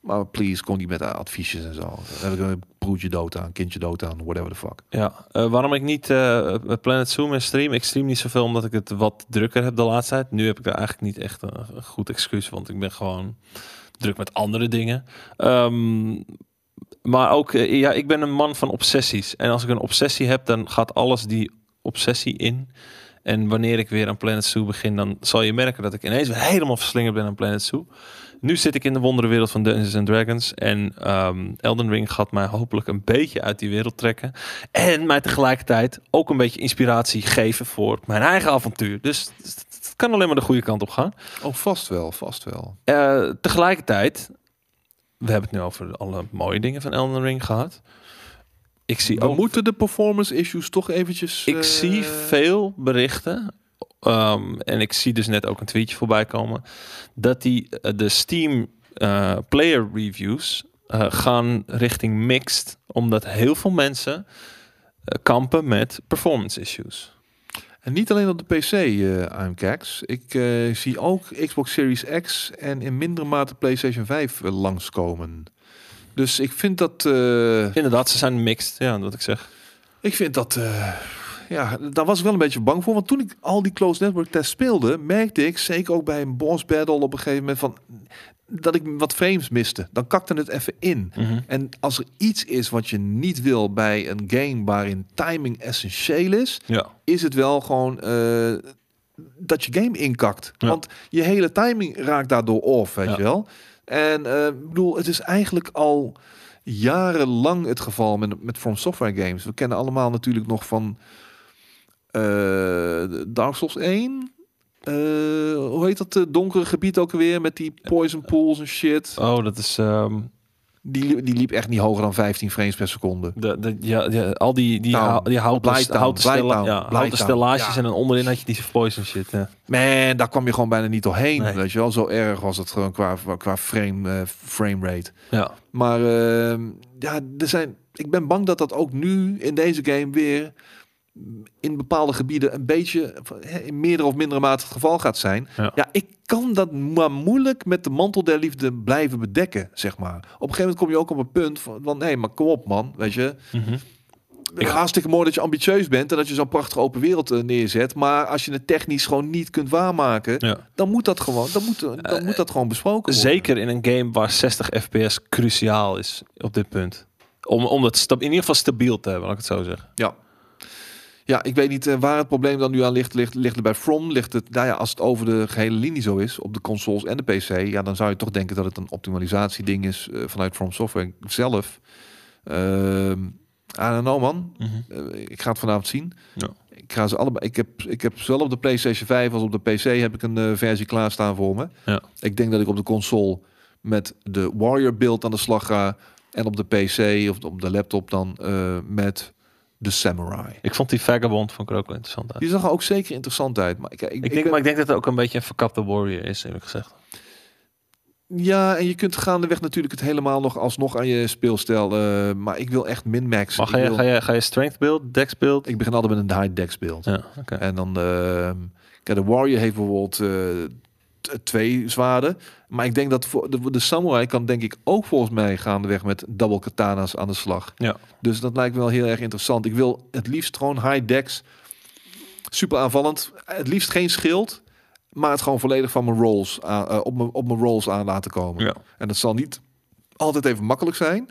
Maar please, kom niet met adviesjes en zo. Dan heb ik een broertje dood aan, kindje dood aan, whatever the fuck. Ja, eh, waarom ik niet eh, Planet Zoom en stream? Ik stream niet zoveel omdat ik het wat drukker heb de laatste tijd. Nu heb ik daar eigenlijk niet echt een, goed excuus, want ik ben gewoon druk met andere dingen. Ehm, maar ook, eh, ja, ik ben een man van obsessies. En als ik een obsessie heb, dan gaat alles die obsessie in. En wanneer ik weer aan Planet Zoo begin, dan zal je merken dat ik ineens helemaal verslingerd ben aan Planet Zoo. Nu zit ik in de wonderenwereld van Dungeons and Dragons. En ehm, Elden Ring gaat mij hopelijk een beetje uit die wereld trekken. En mij tegelijkertijd ook een beetje inspiratie geven voor mijn eigen avontuur. Dus het kan alleen maar de goede kant op gaan. Oh, vast wel, vast wel. Eh, tegelijkertijd, we hebben het nu over alle mooie dingen van Elden Ring gehad. Ik zie We ook moeten de performance issues toch eventjes... ik eh, zie veel berichten. Ehm, en ik zie dus net ook een tweetje voorbij komen. Dat die eh, de Steam eh, player reviews eh, gaan richting mixed. Omdat heel veel mensen kampen met performance issues. En niet alleen op de PC, AMKX. Ik zie ook Xbox Series X en in mindere mate PlayStation 5 eh, langskomen. Dus ik vind dat... Inderdaad, ze zijn mixed. Ja, wat ik zeg. ik vind dat... ja, daar was ik wel een beetje bang voor. Want toen ik al die closed network tests speelde, merkte ik, zeker ook bij een boss battle op een gegeven moment, van, dat ik wat frames miste. Dan kakte het even in. En als er iets is wat je niet wil bij een game waarin timing essentieel is, Ja. is het wel gewoon eh, dat je game inkakt. Ja. Want je hele timing raakt daardoor off, weet Ja. je wel. En ik bedoel, het is eigenlijk al jarenlang het geval met, met From Software games. We kennen allemaal natuurlijk nog van Dark Souls 1. Eh, hoe heet dat eh, donkere gebied ook weer met die poison pools en shit. Oh, dat is... ehm, Die, die liep echt niet hoger dan 15 frames per seconde. de, de, ja, ja, al die, die, Town. die houten, houten, ja, houten stellages Ja. en dan onderin had je die poison shit. Ja. Man, daar kwam je gewoon bijna niet doorheen. Nee. Weet je wel, zo erg was het gewoon qua, qua frame, eh, frame rate. Ja. Maar ehm, ja, er zijn, ik ben bang dat dat ook nu in deze game weer in bepaalde gebieden een beetje in meerdere of mindere mate het geval gaat zijn. Ja. Ja, ik kan dat maar moeilijk met de mantel der liefde blijven bedekken, zeg maar. Op een gegeven moment kom je ook op een punt van, van nee, maar kom op man, weet je. Mhm. Ik hartstikke mooi dat je ambitieus bent en dat je zo'n prachtige open wereld eh, neerzet. Maar als je het technisch gewoon niet kunt waarmaken, Ja. dan moet dat gewoon, dan moet, dan moet dat gewoon besproken worden. Zeker in een game waar 60 fps cruciaal is op dit punt. Om, om het sta- in ieder geval stabiel te hebben, laat ik het zo zeggen. Ja. Ja, ik weet niet eh, waar het probleem dan nu aan ligt. Ligt, ligt het bij From? Ligt het, nou ja, als het over de gehele linie zo is, op de consoles en de PC, ja, dan zou je toch denken dat het een optimalisatieding is eh, vanuit From Software zelf. Ehm I know, man. Eh, ik ga het vanavond zien. Ja. Ik ga ze allebei. Ik heb, ik heb zowel op de PlayStation 5 als op de PC heb ik een versie klaarstaan voor me. Ja. Ik denk dat ik op de console met de Warrior build aan de slag ga en op de PC of op de laptop dan met de Samurai. Ik vond die Vagabond van ook wel interessant uit. Die zag er ook zeker interessant uit. Maar ik, ik, Ik denk, maar ik denk dat het ook een beetje een verkapte warrior is, eerlijk gezegd. Ja, en je kunt gaandeweg natuurlijk het helemaal nog alsnog aan je speelstijl. eh, maar ik wil echt min-max. Ga je, wil- ga je, ga je strength build, dex build? Ik begin altijd met een high dex beeld. Ja, oké. En dan, eh, kijk, de Warrior heeft bijvoorbeeld, t- twee zwaarden. Maar ik denk dat voor de, de samurai kan denk ik ook volgens mij gaandeweg met double katana's aan de slag. Ja. Dus dat lijkt me wel heel erg interessant. Ik wil het liefst gewoon high decks. Super aanvallend. Het liefst geen schild. Maar het gewoon volledig van mijn rolls aan, eh, op, mijn, op mijn rolls aan laten komen. Ja. En dat zal niet altijd even makkelijk zijn.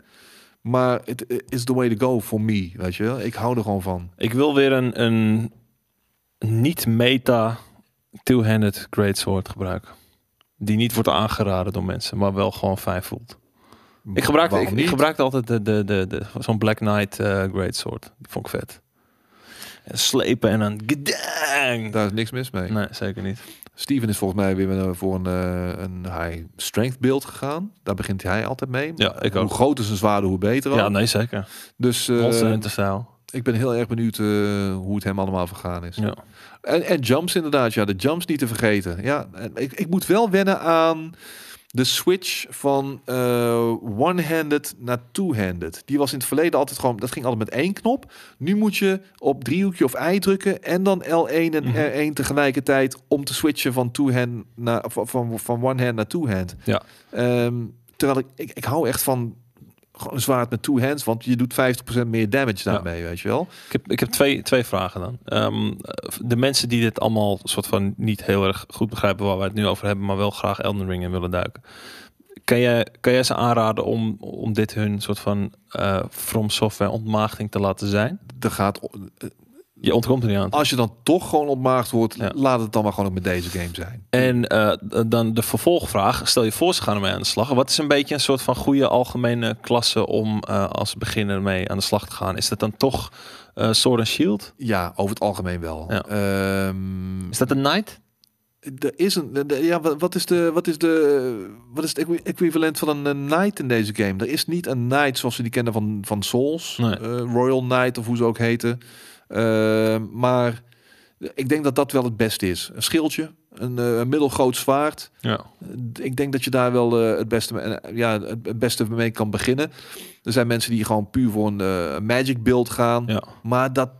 Maar het is the way to go for me. Weet je? Ik hou er gewoon van. Ik wil weer een, een niet-meta two-handed greatsword gebruiken. Die niet wordt aangeraden door mensen, maar wel gewoon fijn voelt. Ik gebruikte, ik, ik gebruikte altijd de, de, de, de, zo'n Black Knight eh greatsword. Die vond ik vet. En slepen en dan gedang. Daar is niks mis mee. Nee, zeker niet. Steven is volgens mij weer voor een, eh, een high strength beeld gegaan. Daar begint hij altijd mee. Ja, ik hoe ook. groter zijn zwaarde, hoe beter. Ja, ook. nee, zeker. Dus stijl. ik ben heel erg benieuwd hoe het hem allemaal vergaan is. Ja. En, en jumps inderdaad, ja, de jumps niet te vergeten. Ja, ik, ik moet wel wennen aan de switch van eh, one-handed naar two-handed. Die was in het verleden altijd gewoon, dat ging altijd met één knop. Nu moet je op driehoekje of I drukken en dan L1 en Mhm. R1 tegelijkertijd om te switchen van two-hand naar van, van, van one-hand naar two-hand. Ja. Ehm, terwijl ik, ik, ik hou echt van een zwaard met two hands, want je doet 50% meer damage Ja. daarmee, weet je wel. Ik heb, ik heb twee, twee vragen dan. Ehm, de mensen die dit allemaal soort van niet heel erg goed begrijpen waar wij het nu over hebben, maar wel graag Elden Ring in willen duiken. Kan jij, kan jij ze aanraden om, om dit hun soort van eh From Software ontmaagding te laten zijn? Er gaat Je ontkomt er niet aan. als je dan toch gewoon ontmaagd wordt, Ja. laat het dan maar gewoon ook met deze game zijn. En eh, dan de vervolgvraag. Stel je voor, ze gaan ermee aan de slag. Wat is een beetje een soort van goede algemene klasse om eh, als beginner mee aan de slag te gaan? Is dat dan toch eh Sword and Shield? Ja, over het algemeen wel. Ja. Ehm, Is dat een Knight? er is een, de- ja, wa- wat is de, wat is de, wat is het equi- equivalent van een, een knight in deze game? Er is niet een knight zoals we die kennen van, van Souls, Nee. Royal Knight of hoe ze ook heten. Ehm, maar ik denk dat dat wel het beste is. Een schildje, een, eh, een middelgroot zwaard. Ja. Ik denk dat je daar wel eh, het, beste, mee- ja, het beste mee kan beginnen. Er zijn mensen die gewoon puur voor een eh, magic build gaan. ja. Maar dat,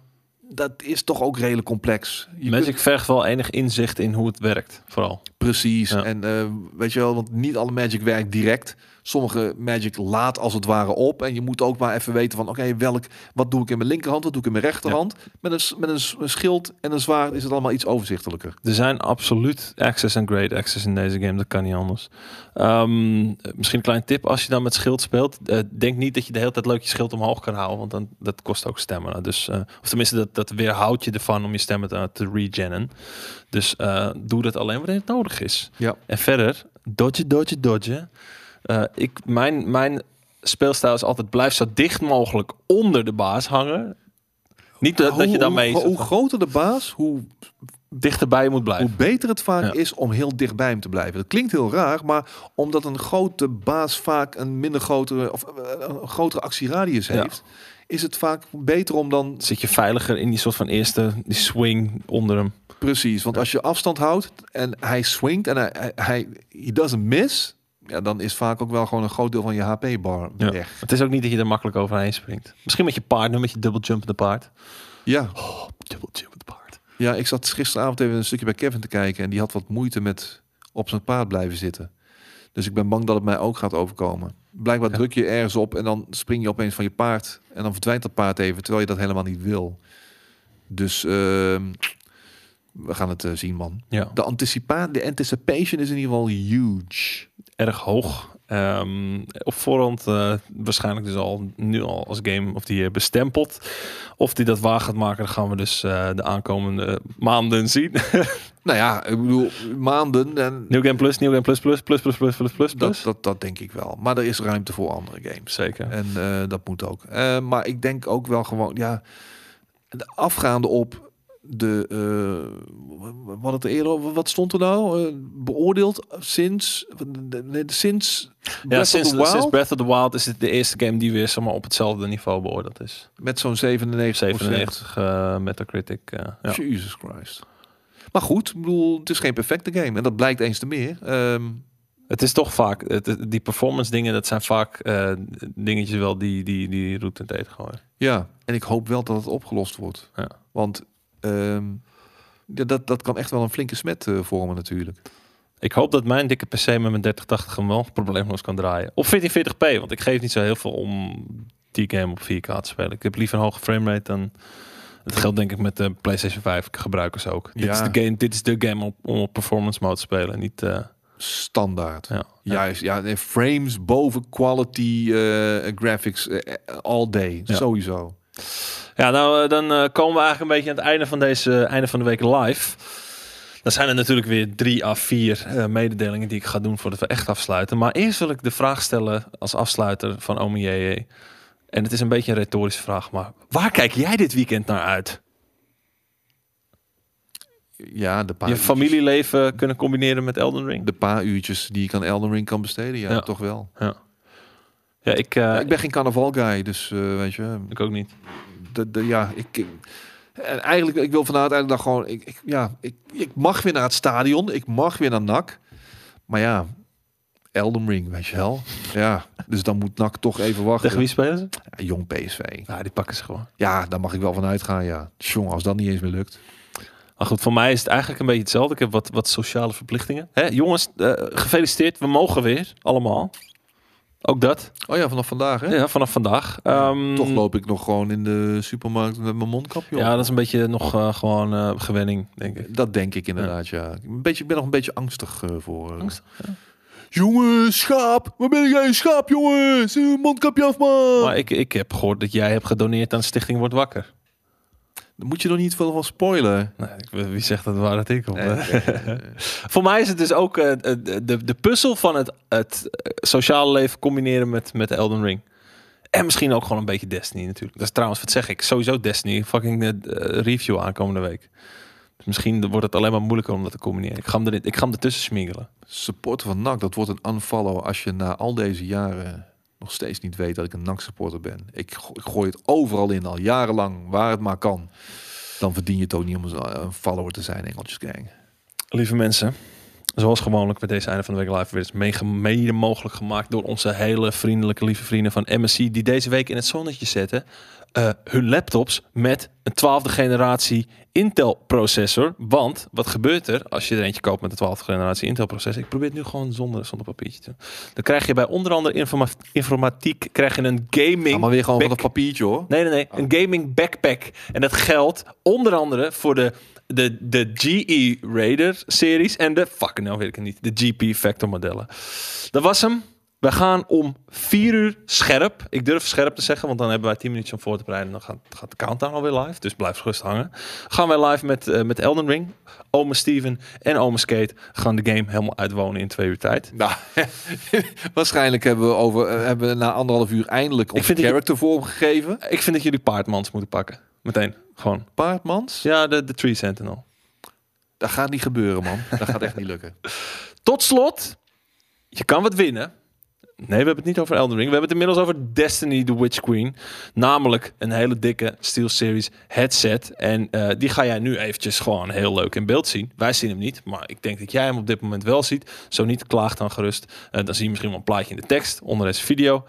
dat is toch ook redelijk complex. Je Magic kunt- vergt wel enig inzicht in hoe het werkt, vooral. Precies. Ja. En eh, weet je wel, want niet alle magic werkt direct. Sommige magic laat als het ware op. En je moet ook maar even weten van, oké, welk, wat doe ik in mijn linkerhand, wat doe ik in mijn rechterhand. Met, een, met een, schild en een zwaard is het allemaal iets overzichtelijker. Er zijn absoluut access en great access in deze game. Dat kan niet anders. Ehm, misschien een klein tip. Als je dan met schild speelt. eh, denk niet dat je de hele tijd leuk je schild omhoog kan houden. Want dan, dat kost ook stamina. Dus, eh, of tenminste, dat, dat weerhoudt je ervan om je stamina te regenen. Dus eh, doe dat alleen wanneer het nodig is. Ja. En verder, dodge, dodge, dodge. Eh, ik, mijn, mijn speelstijl is altijd blijf zo dicht mogelijk onder de baas hangen. Niet dat, dat je daarmee hoe, hoe groter de baas, hoe, dichterbij moet blijven. hoe beter het vaak Ja. is om heel dicht bij hem te blijven. Dat klinkt heel raar, maar omdat een grote baas vaak een minder grotere of eh, een grotere actieradius Ja. Is het vaak beter om dan zit je veiliger in die soort van eerste die swing onder hem. precies. Want als je afstand houdt en hij swingt en hij, hij, hij he doesn't miss, ja, dan is vaak ook wel gewoon een groot deel van je HP-bar Ja. weg. Het is ook niet dat je er makkelijk overheen springt. Misschien met je paard, met je double jumpende paard. Ja. Oh, double jumpende paard. ja, ik zat gisteravond even een stukje bij Kevin te kijken en die had wat moeite met op zijn paard blijven zitten. Dus ik ben bang dat het mij ook gaat overkomen. Blijkbaar Ja. druk je ergens op en dan spring je opeens van je paard. En dan verdwijnt dat paard even, terwijl je dat helemaal niet wil. Dus ehm, we gaan het eh, zien, man. Ja, De, anticipa de anticipation is in ieder geval huge. erg hoog. Ehm, op voorhand eh, waarschijnlijk dus al nu al als game of die bestempeld. Of die dat waar gaat maken, dan gaan we dus eh, de aankomende maanden zien. Nou ja, ik bedoel, maanden en New Game Plus, New Game Plus, Plus, Plus, Plus, Plus, Plus, Plus, dat, dat, dat denk ik wel. Maar er is ruimte voor andere games. Zeker. En eh, dat moet ook. Maar ik denk ook wel gewoon, ja, de afgaande op de, eh, wat het eerder over, wat stond er nou? Eh, beoordeeld sinds, nee, sinds Ja, Breath of the sinds Breath of the Wild is dit de eerste game die weer zeg maar, op hetzelfde niveau beoordeeld is. met zo'n 97 97 eh, Metacritic. eh, ja. Jesus Christ. Maar goed, ik bedoel, het is geen perfecte game. En dat blijkt eens te meer. Ehm, Het is toch vaak, het, het- die performance dingen, dat zijn vaak eh, dingetjes wel die, die, die route in het eten gooien. ja, en ik hoop wel dat het opgelost wordt. Ja. Want ehm, ja, dat, dat kan echt wel een flinke smet eh, vormen natuurlijk. Ik hoop dat mijn dikke PC met mijn 3080 hem wel probleemloos kan draaien. Op 1440p, want ik geef niet zo heel veel om die game op 4K te spelen. Ik heb liever een hoge framerate dan... Het geldt denk ik met de PlayStation 5 gebruikers ook. Dit, is Ja. de game, dit is de game om, om op performance mode te spelen. Niet, eh, Standaard. ja. Juist, ja, frames boven quality eh, graphics all day, Ja. sowieso. Ja, nou, eh, dan eh, komen we eigenlijk een beetje aan het einde van deze einde van de week live. Dan zijn er natuurlijk weer drie à vier eh, mededelingen die ik ga doen voordat we echt afsluiten. Maar eerst wil ik de vraag stellen als afsluiter van Ome JJ. En het is een beetje een retorische vraag, maar waar kijk jij dit weekend naar uit? Ja, de paar, Je uurtjes, familieleven kunnen combineren met Elden Ring? de paar uurtjes die ik aan Elden Ring kan besteden, ja, Ja. toch wel. Ja, ik, eh, Ja, ik ben geen carnaval guy, dus eh, weet je, ik ook niet. de, de, ja, ik, ik- en eigenlijk, ik wil vanuit uiteindelijk dan gewoon, ik, ik, ja, ik, ik mag weer naar het stadion, ik mag weer naar NAC, maar ja, Elden Ring, weet je wel. Ja, dus dan moet NAC toch even wachten. Tegen wie spelen ze? Ja, jong PSV. Ja, die pakken ze gewoon. Ja, daar mag ik wel van uitgaan, ja. Jongen, als dat niet eens meer lukt. Maar goed, voor mij is het eigenlijk een beetje hetzelfde. Ik heb wat, wat sociale verplichtingen. Hè, jongens, eh, gefeliciteerd. We mogen weer, allemaal. Ook dat. Oh ja, vanaf vandaag, hè? Ja, vanaf vandaag. Ehm, Toch loop ik nog gewoon in de supermarkt met mijn mondkapje op. Ja, dat is een beetje nog eh, gewoon eh, gewenning, denk ik. Dat denk ik inderdaad, ja. Een beetje, ik ben nog een beetje angstig eh, voor. Angstig, Jongens, schaap! Waar ben jij, schaap, jongens? Mondkapje af, man! Maar ik, ik heb gehoord dat jij hebt gedoneerd aan Stichting Wordt Wakker. Dan moet je nog niet veel van spoilen. Nee, ik- wie zegt dat waar artikel? Nee, nee, nee, nee. Voor mij is het dus ook eh, de, de, de puzzel van het, het eh, sociale leven combineren met, met Elden Ring. En misschien ook gewoon een beetje Destiny natuurlijk. Dat is trouwens, wat zeg ik? Sowieso Destiny. Fucking review aankomende week. Dus misschien wordt het alleen maar moeilijker om dat te combineren. Ik ga hem, erin, ik ga hem ertussen smiegelen. Supporter van NAC, dat wordt een unfollow als je na al deze jaren nog steeds niet weet dat ik een NAC-supporter ben. Ik, go- ik gooi het overal in, al jarenlang, waar het maar kan. Dan verdien je het ook niet om een een follower te zijn, Engeltjes Gang. Lieve mensen, zoals gewoonlijk bij deze einde van de week live weer mede mogelijk gemaakt door onze hele vriendelijke lieve vrienden van MSC die deze week in het zonnetje zetten eh, hun laptops met een twaalfde generatie Intel processor. Want wat gebeurt er als je er eentje koopt met een twaalfde generatie Intel processor? Ik probeer het nu gewoon zonder, zonder papiertje te. Dan krijg je bij onder andere informa- informatiek krijg je een gaming maar weer gewoon van een papiertje, hoor. Nee, nee, nee. Een gaming backpack. En dat geldt onder andere voor de, de, de GE Raider series en de, fucking nou weet ik het niet, de GP Vector modellen. Dat was hem. We gaan om vier uur scherp. Ik durf scherp te zeggen, want dan hebben wij 10 minuutjes om voor te bereiden. Dan gaat, gaat de countdown alweer live. Dus blijf gerust hangen. Gaan wij live met, eh, met Elden Ring. Ome Steven en Ome Skate gaan de game helemaal uitwonen in twee uur tijd. Nou, waarschijnlijk hebben we, over, eh, hebben we na anderhalf uur eindelijk onze character vorm gegeven. Ik vind dat jullie paardmans moeten pakken. Meteen. Gewoon. Paardmans? Ja, de, de Tree Sentinel. Dat gaat niet gebeuren, man. Dat gaat echt niet lukken. Tot slot, je kan wat winnen. Nee, we hebben het niet over Elden Ring. We hebben het inmiddels over Destiny the Witch Queen. Namelijk een hele dikke SteelSeries headset. En eh, die ga jij nu eventjes gewoon heel leuk in beeld zien. Wij zien hem niet, maar ik denk dat jij hem op dit moment wel ziet. Zo niet, klaag dan gerust. Eh, dan zie je misschien wel een plaatje in de tekst onder deze video.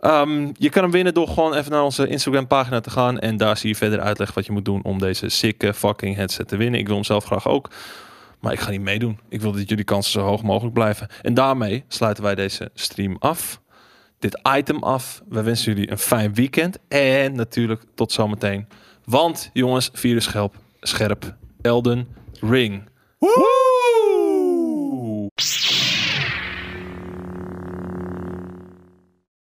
Ehm, je kan hem winnen door gewoon even naar onze Instagram pagina te gaan. En daar zie je verder uitleg wat je moet doen om deze sikke fucking headset te winnen. Ik wil hem zelf graag ook. Maar ik ga niet meedoen. Ik wil dat jullie kansen zo hoog mogelijk blijven. En daarmee sluiten wij deze stream af. Dit item af. We wensen jullie een fijn weekend. En natuurlijk tot zometeen. Want jongens, virus scherp. Elden Ring. Woe!